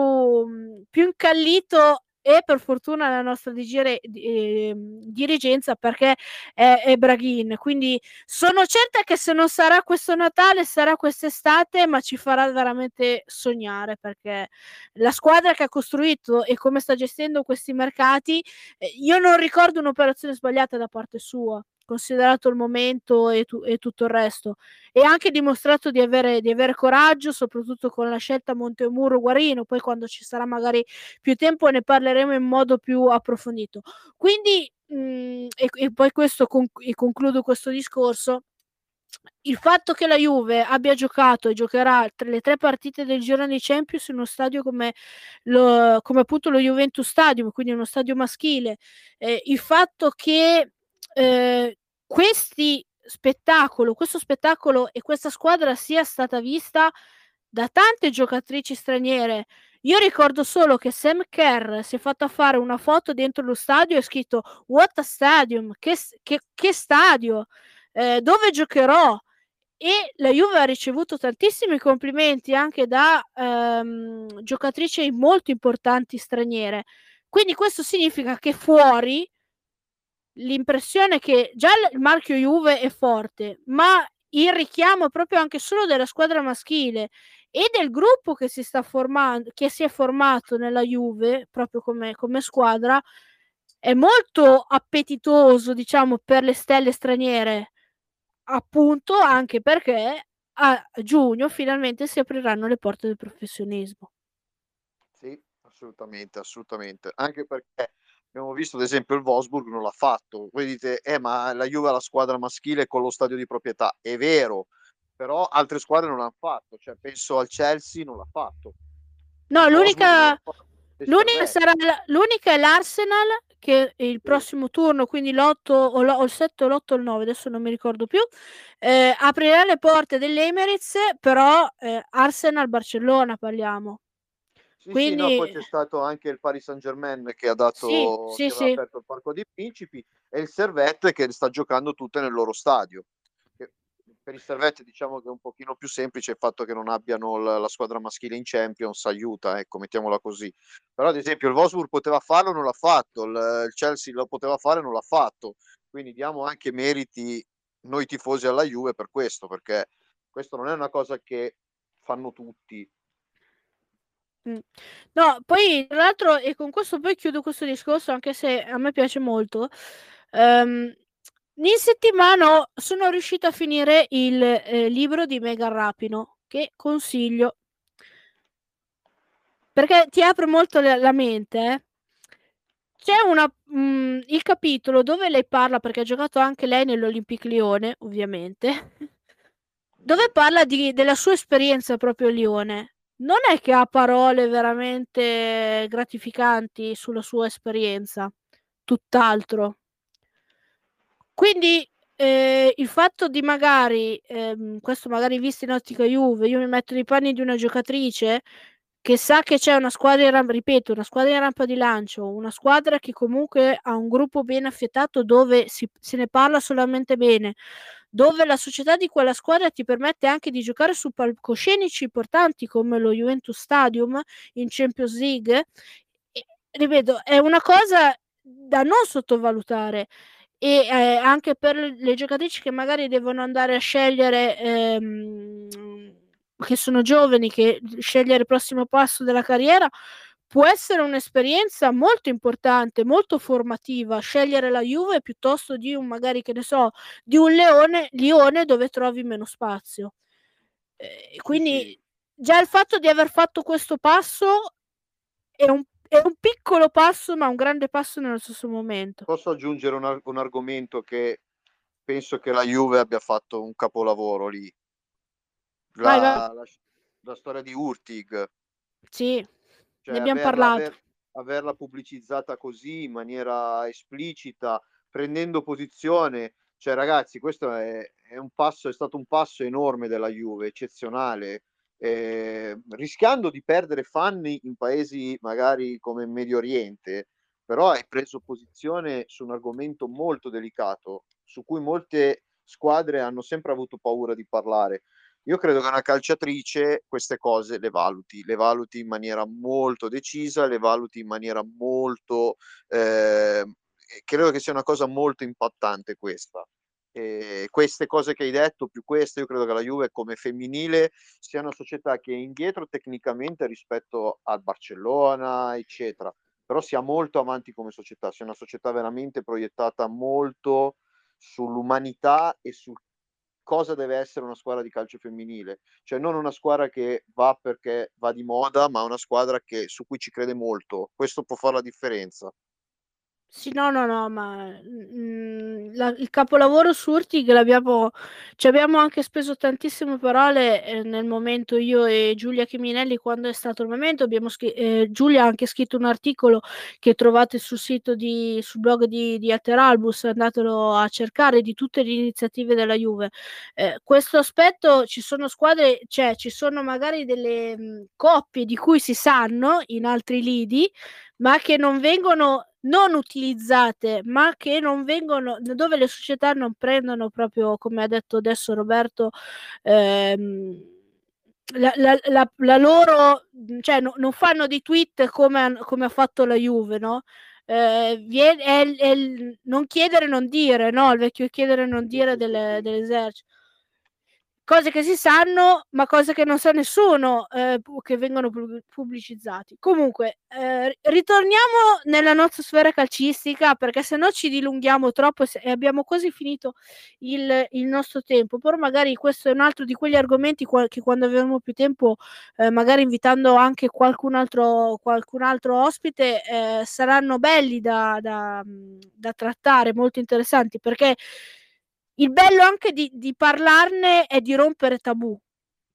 più incallito e per fortuna la nostra digire, eh, dirigenza perché è, è Braghin. Quindi sono certa che se non sarà questo Natale, sarà quest'estate, ma ci farà veramente sognare perché la squadra che ha costruito e come sta gestendo questi mercati, eh, io non ricordo un'operazione sbagliata da parte sua considerato il momento e, tu- e, tutto il resto. E anche dimostrato di avere, di avere coraggio, soprattutto con la scelta Montemuro-Guarino. Poi, quando ci sarà magari più tempo, ne parleremo in modo più approfondito. Quindi, mh, mm, e, e, poi questo conc- e concludo questo discorso. Il fatto che la Juve abbia giocato e giocherà le tre partite del girone di Champions in uno stadio come, lo, come appunto lo Juventus Stadium, quindi uno stadio maschile, eh, il fatto che eh, questi spettacolo, questo spettacolo e questa squadra sia stata vista da tante giocatrici straniere. Io ricordo solo che Sam Kerr si è fatta fare una foto dentro lo stadio e ha scritto What a stadium, che, che, che stadio, eh, dove giocherò? E la Juve ha ricevuto tantissimi complimenti anche da ehm, giocatrici molto importanti straniere. Quindi questo significa che fuori l'impressione che già il marchio Juve è forte, ma il richiamo proprio anche solo della squadra maschile e del gruppo che si sta formando, che si è formato nella Juve proprio come, come squadra, è molto appetitoso, diciamo, per le stelle straniere. Appunto, anche perché a giugno finalmente si apriranno le porte del professionismo. Sì, assolutamente, assolutamente. Anche perché Abbiamo visto ad esempio il Wolfsburg non l'ha fatto. Voi dite, eh, ma la Juve ha la squadra maschile con lo stadio di proprietà. È vero, però altre squadre non l'hanno fatto. Cioè, penso al Chelsea non l'ha fatto. No, l'unica, l'unica, sarà, l'unica è l'Arsenal che il prossimo turno, quindi l'8 o, l', o il 7 o l'8 o il 9, adesso non mi ricordo più, eh, aprirà le porte dell'Emirates, però eh, Arsenal-Barcellona parliamo. Sì, Quindi... sì, no, poi c'è stato anche il Paris Saint Germain che ha dato sì, sì, aperto il Parco dei Principi e il Servette che sta giocando tutte nel loro stadio. Per il Servette diciamo che è un pochino più semplice il fatto che non abbiano la, squadra maschile in Champions aiuta, ecco, mettiamola così. Però ad esempio il Wolfsburg poteva farlo, non l'ha fatto, il, il Chelsea lo poteva fare, non l'ha fatto. Quindi diamo anche meriti noi tifosi alla Juve per questo, perché questo non è una cosa che fanno tutti, No, poi tra l'altro e con questo poi chiudo questo discorso, anche se a me piace molto, ehm, in settimana sono riuscita a finire il, ehm, libro di Megan Rapinoe, che consiglio. Perché ti apre molto la la mente, eh. C'è una mhmm, il capitolo dove lei parla perché ha giocato anche lei nell'Olympique Lione, ovviamente, dove parla di della sua esperienza proprio a Lione non è che ha parole veramente gratificanti sulla sua esperienza, tutt'altro. Quindi eh, il fatto di magari, ehm, questo magari visto in ottica Juve, io mi metto nei panni di una giocatrice che sa che c'è una squadra in rampa, ripeto, una squadra in rampa di lancio, una squadra che comunque ha un gruppo ben affiatato dove si, se ne parla solamente bene, dove la società di quella squadra ti permette anche di giocare su palcoscenici importanti come lo Juventus Stadium in Champions League. Ripeto, è una cosa da non sottovalutare e eh, anche per le giocatrici che magari devono andare a scegliere ehm, che sono giovani che scegliere il prossimo passo della carriera può essere un'esperienza molto importante, molto formativa, scegliere la Juve piuttosto di un magari che ne so, di un leone, Lione dove trovi meno spazio. Eh, quindi già il fatto di aver fatto questo passo è un, è un, piccolo passo, ma un grande passo nello stesso momento. Posso aggiungere un, un argomento che penso che la Juve abbia fatto un capolavoro lì. La, vai, vai. la, la storia di Urtig. Sì cioè, ne abbiamo averla, parlato. Aver, averla pubblicizzata così in maniera esplicita, prendendo posizione, cioè ragazzi, questo è, è un passo, è stato un passo enorme della Juve, eccezionale. Eh, rischiando di perdere fan in paesi magari come Medio Oriente, però hai preso posizione su un argomento molto delicato, su cui molte squadre hanno sempre avuto paura di parlare. Io credo che una calciatrice queste cose le valuti, le valuti in maniera molto decisa, le valuti in maniera molto... Eh, credo che sia una cosa molto impattante questa. E queste cose che hai detto, più queste, io credo che la Juve come femminile sia una società che è indietro tecnicamente rispetto al Barcellona, eccetera, però sia molto avanti come società, sia una società veramente proiettata molto sull'umanità e su cosa deve essere una squadra di calcio femminile. Cioè non una squadra che va perché va di moda, ma una squadra che, su cui ci crede molto. Questo può fare la differenza. Sì, no, no, no, ma, mhmm, la il capolavoro Surtig l'abbiamo ci abbiamo anche speso tantissime parole, ehm, nel momento io e Giulia Chiminelli quando è stato il momento, abbiamo scri ehm, Giulia ha anche scritto un articolo che trovate sul sito di sul blog di di Alteralbus, andatelo a cercare, di tutte le iniziative della Juve. Ehm, questo aspetto ci sono squadre cioè ci sono magari delle, mhmm, coppie di cui si sanno in altri lidi, ma che non vengono non utilizzate, ma che non vengono dove le società non prendono proprio, come ha detto adesso Roberto, ehm, la la la la loro cioè no non fanno di tweet come come ha fatto la Juve, no, vie è il è il non chiedere, non dire, no, il vecchio chiedere e non dire del dell'eserci Cose che si sanno, ma cose che non sa nessuno, pu che vengono pu pubblicizzati. Comunque, ehm, ritorniamo nella nostra sfera calcistica, perché se no ci dilunghiamo troppo e abbiamo quasi finito il il nostro tempo. Però magari questo è un altro di quegli argomenti qua che quando avremo più tempo, ehm, magari invitando anche qualcun altro qualcun altro ospite, ehm, saranno belli da da da trattare, molto interessanti, perché il bello anche di di parlarne è di rompere tabù,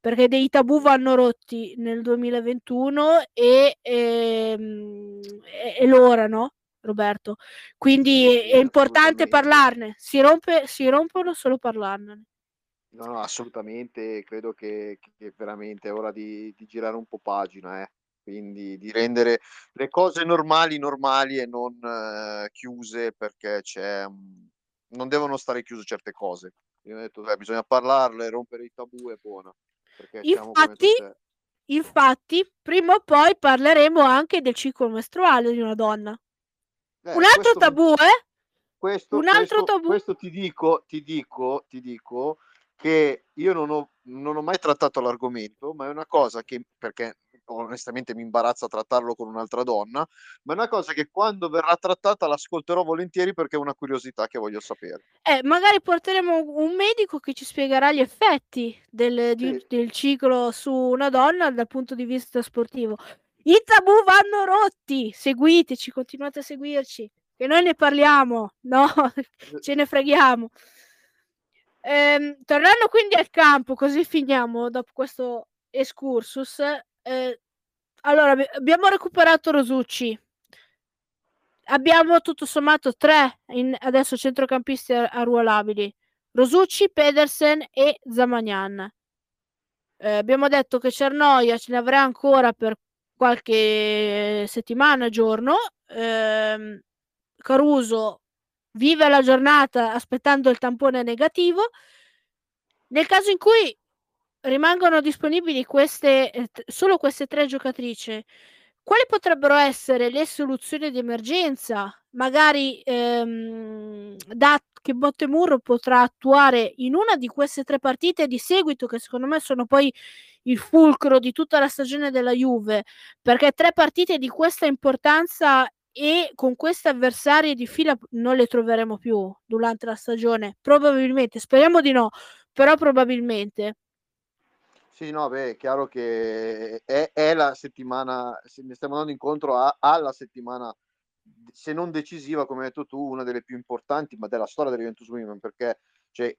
perché dei tabù vanno rotti nel 2021 e, ehm, è è l'ora, no, Roberto? Quindi è importante parlarne. Si rompe si rompono solo parlarne. No, no, assolutamente credo che che veramente è ora di di girare un po' pagina, eh. Quindi di rendere le cose normali, normali e non chiuse perché c'è mhmm, non devono stare chiuse certe cose. Io ho detto: "Dai, bisogna parlarle, rompere i tabù è buona", perché siamo come hai Infatti infatti, prima o poi parleremo anche del ciclo mestruale di una donna. Un Eh, altro questo tabù, eh? questo Un altro questo tabù. questo ti dico ti dico ti dico che io non ho non ho mai trattato l'argomento, ma è una cosa che perché onestamente mi imbarazza trattarlo con un'altra donna, ma è una cosa che quando verrà trattata l'ascolterò volentieri perché è una curiosità che voglio sapere. Eh, magari porteremo un medico che ci spiegherà gli effetti del di Sì. del ciclo su una donna dal punto di vista sportivo. I tabù vanno rotti, seguiteci, continuate a seguirci, che noi ne parliamo, no, ce ne freghiamo. Ehm, tornando quindi al campo, così finiamo dopo questo excursus, ehm, allora abbi abbiamo recuperato Rosucci. Abbiamo tutto sommato 3 in adesso centrocampisti arruolabili: Rosucci, Pedersen e Zamagnan. Ehm, abbiamo detto che Cernoia ce ne avrà ancora per qualche settimana, giorno. Ehm, Caruso vive la giornata aspettando il tampone negativo. Nel caso in cui rimangono disponibili queste t solo queste 3 giocatrici, quali potrebbero essere le soluzioni di emergenza, magari, ehm, da che Montemurro potrà attuare in una di queste 3 partite di seguito, che secondo me sono poi il fulcro di tutta la stagione della Juve, perché 3 partite di questa importanza e con queste avversarie di fila non le troveremo più durante la stagione, probabilmente, speriamo di no, però probabilmente. Sì, no, beh, è chiaro che è è la settimana se ne stiamo andando incontro a alla settimana se non decisiva, come hai detto tu, una delle più importanti, ma della storia della Juventus Women, perché cioè,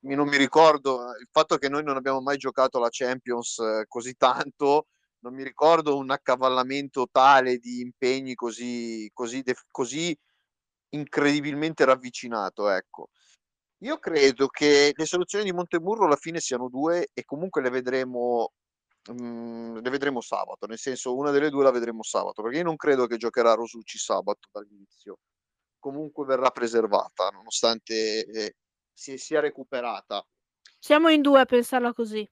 io non mi ricordo il fatto che noi non abbiamo mai giocato la Champions così tanto, non mi ricordo un accavallamento tale di impegni così così così incredibilmente ravvicinato, ecco. Io credo che le soluzioni di Montemurro alla fine siano 2 e comunque le vedremo mhmm, le vedremo sabato, nel senso una delle 2 la vedremo sabato, perché io non credo che giocherà Rosucci sabato dall'inizio. Comunque verrà preservata nonostante, ehm, si sia recuperata. Siamo in 2 a pensarla così.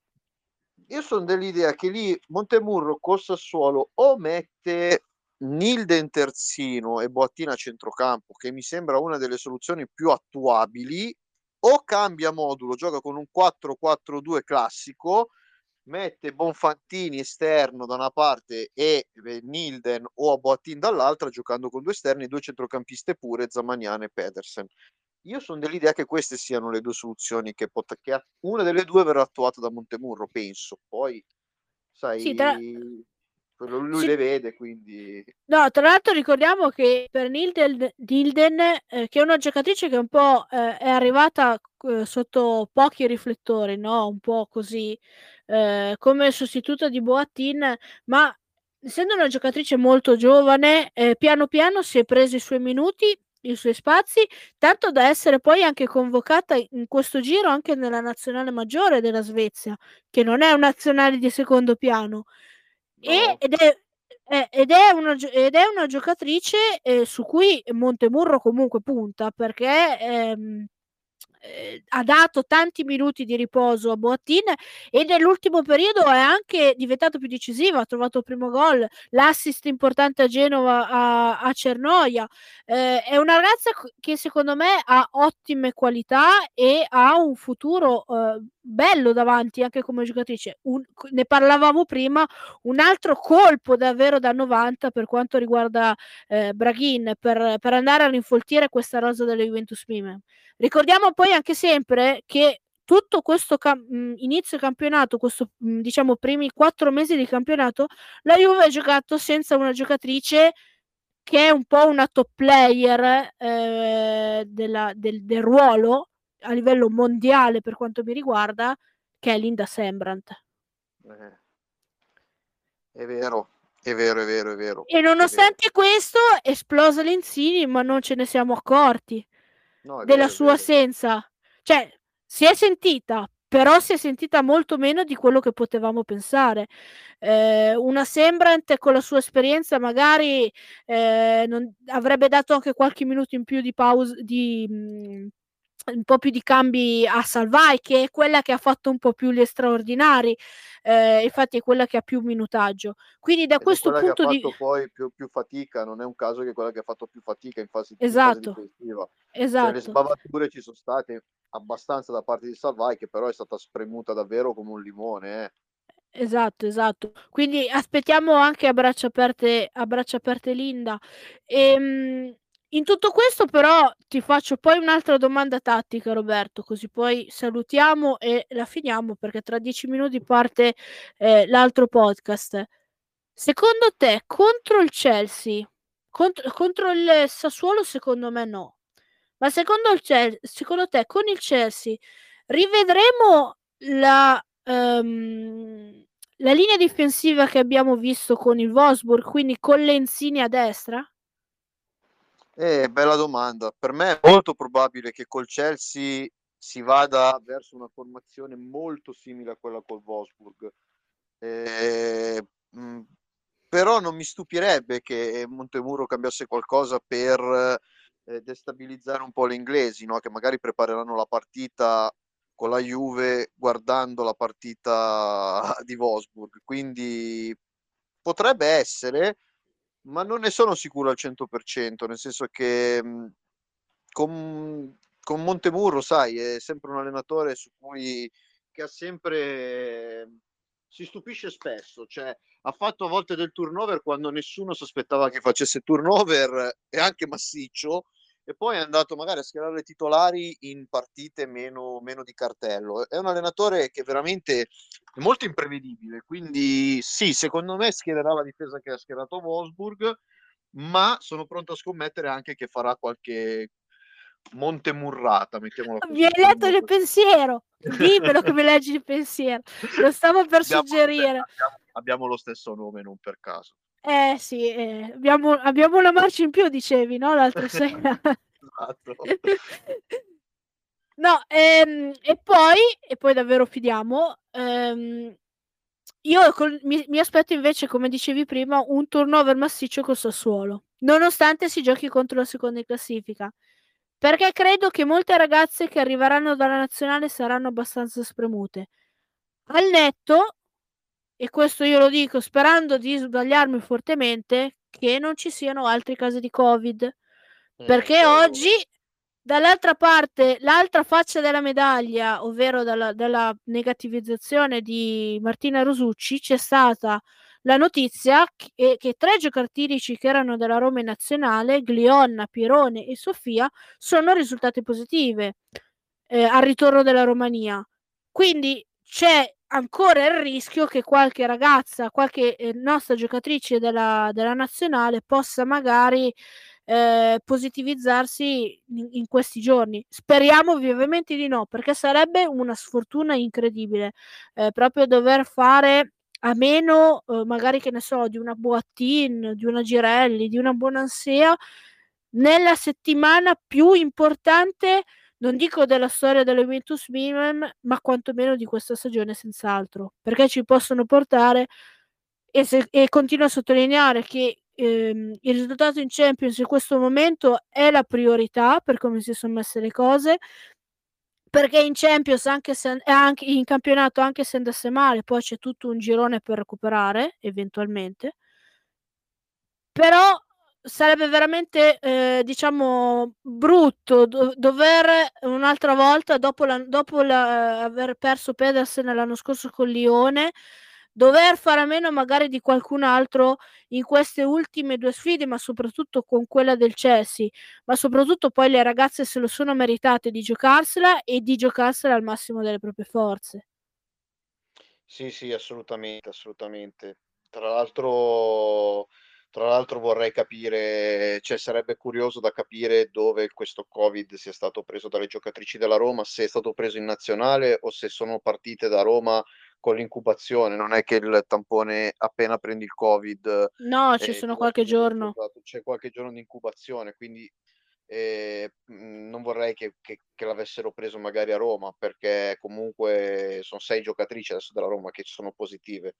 Io son dell'idea che lì Montemurro col Sassuolo o mette Nilden terzino e Boattin a centrocampo, che mi sembra una delle soluzioni più attuabili, o cambia modulo, gioca con un 4-4-2 classico, mette Bonfantini esterno da una parte e Nilden o Boattin dall'altra, giocando con 2 esterni, 2 centrocampiste pure, Zamagnan e Pedersen. io sono dell'idea che queste siano le due soluzioni che, pot- che una delle due verrà attuata da Montemurro, penso. Poi, sai, sì, tra... lui sì. le vede, quindi... No, tra l'altro ricordiamo che per Nilden, Nilden eh, che è una giocatrice che un po' eh, è arrivata eh, sotto pochi riflettori, no? Un po' così, eh, come sostituto di Boatin, ma essendo una giocatrice molto giovane, eh, piano piano si è preso i suoi minuti i suoi spazi, tanto da essere poi anche convocata in questo giro anche nella nazionale maggiore della Svezia, che non è un nazionale di secondo piano. E, ed, è, eh, ed, è una, ed, è, una, giocatrice eh, su cui Montemurro comunque punta perché ehm, eh, ha dato tanti minuti di riposo a Boattin e nell'ultimo periodo è anche diventato più decisivo, ha trovato il primo gol, l'assist importante a Genova a, a Cernoia. Eh, è una ragazza che secondo me ha ottime qualità e ha un futuro eh, bello davanti anche come giocatrice. Un, ne parlavamo prima, un altro colpo davvero da 90 per quanto riguarda eh, Braghin per, per andare a rinfoltire questa rosa delle Juventus Mime. Ricordiamo poi anche sempre che tutto questo cam- mhmm, inizio campionato, questo mhmm, diciamo primi quattro mesi di campionato, la Juve ha giocato senza una giocatrice che è un po' una top player eh, della, del, del, ruolo a livello mondiale per quanto mi riguarda, che è Linda Sembrant. Eh, è vero, è vero, è vero, è vero. E nonostante vero. questo, esplosa Lenzini, ma non ce ne siamo accorti no, della sua assenza. Cioè, si è sentita, però si è sentita molto meno di quello che potevamo pensare. Eh, una Sembrant con la sua esperienza magari eh, non, avrebbe dato anche qualche minuto in più di pausa, di, mm, un po' più di cambi a Salvai, che è quella che ha fatto un po' più gli straordinari, eh, infatti è quella che ha più minutaggio. Quindi da Ed questo punto di vista... poi più, più, fatica, non è un caso che quella che ha fatto più fatica in fase, esatto. in fase. Esatto. Cioè, le sbavature ci sono state abbastanza da parte di Salvai, che però è stata spremuta davvero come un limone. Eh. Esatto, esatto. Quindi aspettiamo anche a braccia aperte, a braccia aperte Linda. Ehm, in tutto questo però ti faccio poi un'altra domanda tattica Roberto, così poi salutiamo e la finiamo perché tra dieci minuti parte eh, l'altro podcast. Secondo te contro il Chelsea, contro, contro il Sassuolo secondo me no, ma secondo, il Chelsea, secondo te con il Chelsea rivedremo la, um, la linea difensiva che abbiamo visto con il Wolfsburg, quindi con Lenzini a destra? Eh, bella domanda. Per me è molto probabile che col Chelsea si vada verso una formazione molto simile a quella col Wolfsburg. Eh, mh, mm, però non mi stupirebbe che Montemuro cambiasse qualcosa per eh, destabilizzare un po' le inglesi, no? che magari prepareranno la partita con la Juve guardando la partita di Wolfsburg. Quindi potrebbe essere, ma non ne sono sicuro al 100%, nel senso che mhmm, con, con Montemurro, sai, è sempre un allenatore su cui che ha sempre si stupisce spesso, cioè ha fatto a volte del turnover quando nessuno si aspettava che facesse turnover e anche massiccio e poi è andato magari a schierare titolari in partite meno, meno di cartello. È un allenatore che veramente è molto imprevedibile, quindi sì, secondo me schiererà la difesa che ha schierato Wolfsburg, ma sono pronto a scommettere anche che farà qualche montemurrata, mettiamola così. Mi hai letto il pensiero, dimmelo che mi leggi il pensiero, lo stavo per abbiamo, suggerire. Abbiamo, abbiamo, lo stesso nome, non per caso. Eh sì, eh, abbiamo, abbiamo, una marcia in più, dicevi, no? L'altra sera. esatto. no, ehm, e poi, e poi davvero fidiamo, ehm, io col, mi, mi, aspetto invece, come dicevi prima, un turnover massiccio col Sassuolo, nonostante si giochi contro la seconda in classifica. Perché credo che molte ragazze che arriveranno dalla nazionale saranno abbastanza spremute. Al netto e questo io lo dico sperando di sbagliarmi fortemente, che non ci siano altri casi di Covid. Perché ecco. oggi, dall'altra parte, l'altra faccia della medaglia, ovvero dalla, dalla negativizzazione di Martina Rosucci, c'è stata la notizia che, che tre giocatrici che erano della Roma nazionale, Glionna, Pirone e Sofia, sono risultate positive eh, al ritorno della Romania. Quindi c'è ancora il rischio che qualche ragazza, qualche eh, nostra giocatrice della, della nazionale possa magari eh, positivizzarsi in, in, questi giorni. Speriamo vivamente di no, perché sarebbe una sfortuna incredibile eh, proprio dover fare a meno, eh, magari che ne so, di una Boattin, di una Girelli, di una Bonansea nella settimana più importante non dico della storia della Juventus Milan, ma quantomeno di questa stagione senz'altro, perché ci possono portare e, se, e continuo a sottolineare che ehm, il risultato in Champions in questo momento è la priorità per come si sono messe le cose, perché in Champions anche se anche in campionato anche se andasse male poi c'è tutto un girone per recuperare eventualmente. Però sarebbe veramente, eh, diciamo, brutto do- dover un'altra volta, dopo, la, dopo la, aver perso Pedersen l'anno scorso con Lione, dover fare a meno magari di qualcun altro in queste ultime due sfide, ma soprattutto con quella del Chelsea, ma soprattutto poi le ragazze se lo sono meritate di giocarsela e di giocarsela al massimo delle proprie forze. Sì, sì, assolutamente, assolutamente. Tra l'altro tra l'altro vorrei capire, cioè sarebbe curioso da capire dove questo Covid sia stato preso dalle giocatrici della Roma, se è stato preso in nazionale o se sono partite da Roma con l'incubazione. Non è che il tampone appena prendi il Covid. No, ci sono qualche giorno. C'è qualche giorno di incubazione, quindi eh, non vorrei che, che, che, l'avessero preso magari a Roma, perché comunque sono sei giocatrici adesso della Roma che sono positive.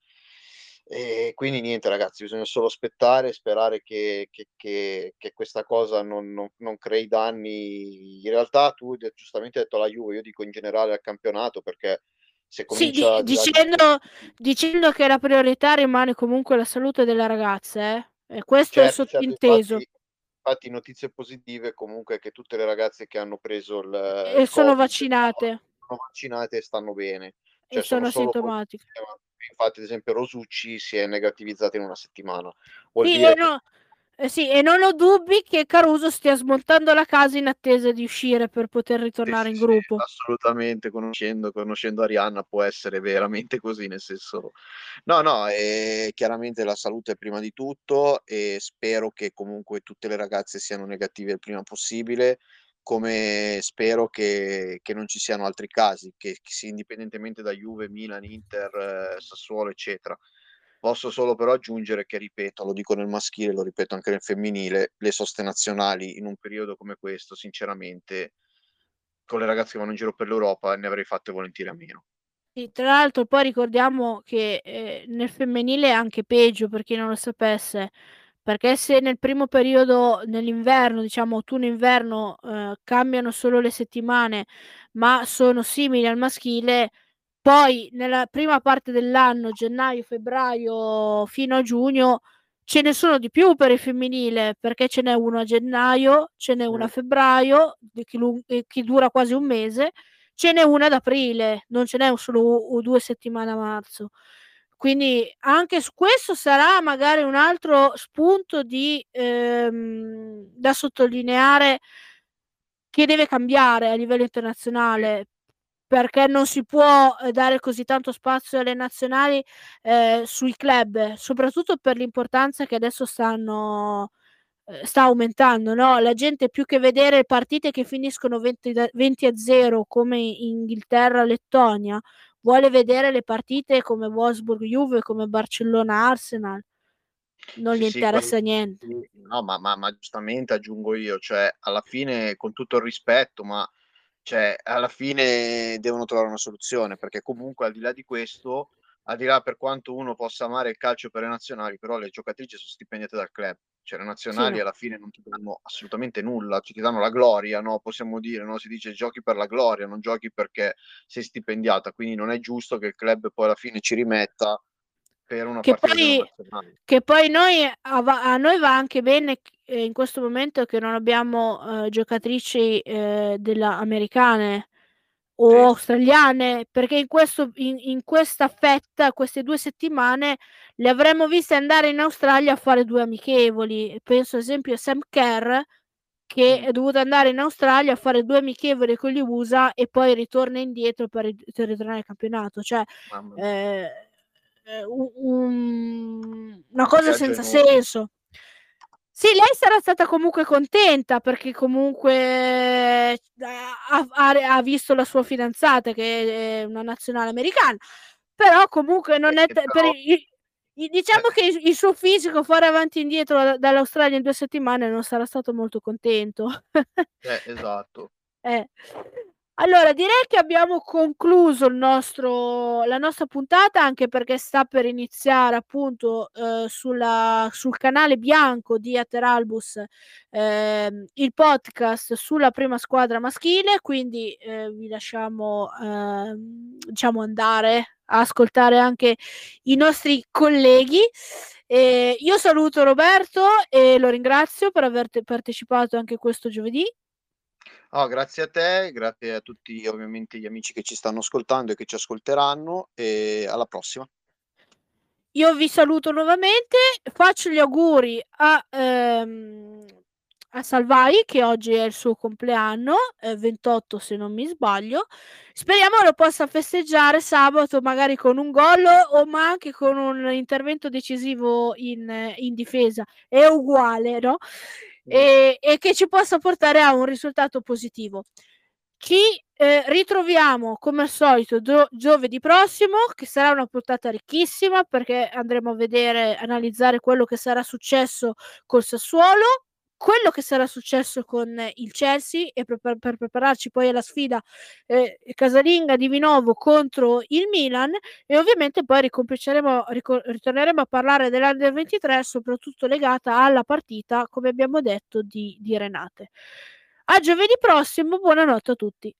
E quindi niente ragazzi, bisogna solo aspettare e sperare che, che, che, che questa cosa non, non, non, crei danni. In realtà tu giustamente hai detto la Juve, io dico in generale al campionato perché se comincia... Sì, di, dicendo, dicendo, che la priorità rimane comunque la salute delle ragazze, eh? E questo certo, è sottinteso. Certo, infatti, infatti, notizie positive comunque che tutte le ragazze che hanno preso il... E il sono COVID, vaccinate. Sono vaccinate e stanno bene. Cioè, e sono, sono asintomatiche infatti ad esempio Rosucci si è negativizzato in una settimana. Vuol sì, dire no, eh sì, e non ho dubbi che Caruso stia smontando la casa in attesa di uscire per poter ritornare sì, in gruppo. Sì, assolutamente, conoscendo, conoscendo Arianna può essere veramente così, nel senso... No, no, è chiaramente la salute prima di tutto e spero che comunque tutte le ragazze siano negative il prima possibile come spero che, che, non ci siano altri casi, che, che indipendentemente da Juve, Milan, Inter, eh, Sassuolo, eccetera. Posso solo però aggiungere che, ripeto, lo dico nel maschile, lo ripeto anche nel femminile, le soste nazionali in un periodo come questo, sinceramente, con le ragazze che vanno in giro per l'Europa, ne avrei fatte volentieri a meno. Sì, tra l'altro poi ricordiamo che eh, nel femminile è anche peggio, per chi non lo sapesse, perché se nel primo periodo, nell'inverno, diciamo autunno-inverno, eh, cambiano solo le settimane, ma sono simili al maschile, poi nella prima parte dell'anno, gennaio, febbraio fino a giugno, ce ne sono di più per il femminile, perché ce n'è uno a gennaio, ce n'è una a febbraio, che, lung- che dura quasi un mese, ce n'è una ad aprile, non ce n'è solo o due settimane a marzo. Quindi anche questo sarà magari un altro spunto di, ehm, da sottolineare che deve cambiare a livello internazionale perché non si può eh, dare così tanto spazio alle nazionali eh, sui club, soprattutto per l'importanza che adesso stanno eh, sta aumentando, no? La gente più che vedere partite che finiscono 20, 20 a 0 come Inghilterra Lettonia vuole vedere le partite come Wolfsburg Juve, come Barcellona Arsenal. Non sì, gli interessa sì, niente. No, ma, ma, ma, giustamente aggiungo io, cioè alla fine con tutto il rispetto, ma cioè, alla fine devono trovare una soluzione, perché comunque al di là di questo, al di là per quanto uno possa amare il calcio per le nazionali, però le giocatrici sono stipendiate dal club cioè le nazionali sì. alla fine non ti danno assolutamente nulla, cioè, ti danno la gloria, no? possiamo dire, no? si dice giochi per la gloria, non giochi perché sei stipendiata, quindi non è giusto che il club poi alla fine ci rimetta per una che poi, che poi noi, a, a, noi va anche bene eh, in questo momento che non abbiamo eh, giocatrici eh, della, americane o sì. australiane, perché in, questo, in, in, questa fetta, queste due settimane, le avremmo viste andare in Australia a fare due amichevoli. Penso ad esempio a Sam Kerr, che è dovuto andare in Australia a fare due amichevoli con gli USA e poi ritorna indietro per, per ritornare al campionato. Cioè, eh, un, un, una cosa senza senso. Sì, lei sarà stata comunque contenta perché comunque eh, ha, ha, visto la sua fidanzata che è una nazionale americana, però comunque non è... T- però... per, i, diciamo che il, il, suo fisico fare avanti e indietro dall'Australia in due settimane non sarà stato molto contento. eh, esatto. Eh. Allora, direi che abbiamo concluso il nostro, la nostra puntata anche perché sta per iniziare appunto eh, sulla, sul canale bianco di Ateralbus eh, il podcast sulla prima squadra maschile, quindi eh, vi lasciamo ehm, diciamo andare a ascoltare anche i nostri colleghi. io saluto Roberto e lo ringrazio per aver partecipato anche questo giovedì. Oh, grazie a te, grazie a tutti ovviamente gli amici che ci stanno ascoltando e che ci ascolteranno e alla prossima. Io vi saluto nuovamente, faccio gli auguri a, ehm, a Salvai che oggi è il suo compleanno, eh, 28 se non mi sbaglio. Speriamo lo possa festeggiare sabato magari con un gol o ma anche con un intervento decisivo in, in difesa. È uguale, no? E, e che ci possa portare a un risultato positivo. Ci eh, ritroviamo come al solito gio- giovedì prossimo, che sarà una puntata ricchissima perché andremo a vedere, analizzare quello che sarà successo col Sassuolo, quello che sarà successo con il Chelsea e per, per prepararci poi alla sfida eh, casalinga di Vinovo contro il Milan e ovviamente poi ricor- ritorneremo a parlare dell'Under 23 soprattutto legata alla partita come abbiamo detto di, di Renate. A giovedì prossimo, buonanotte a tutti.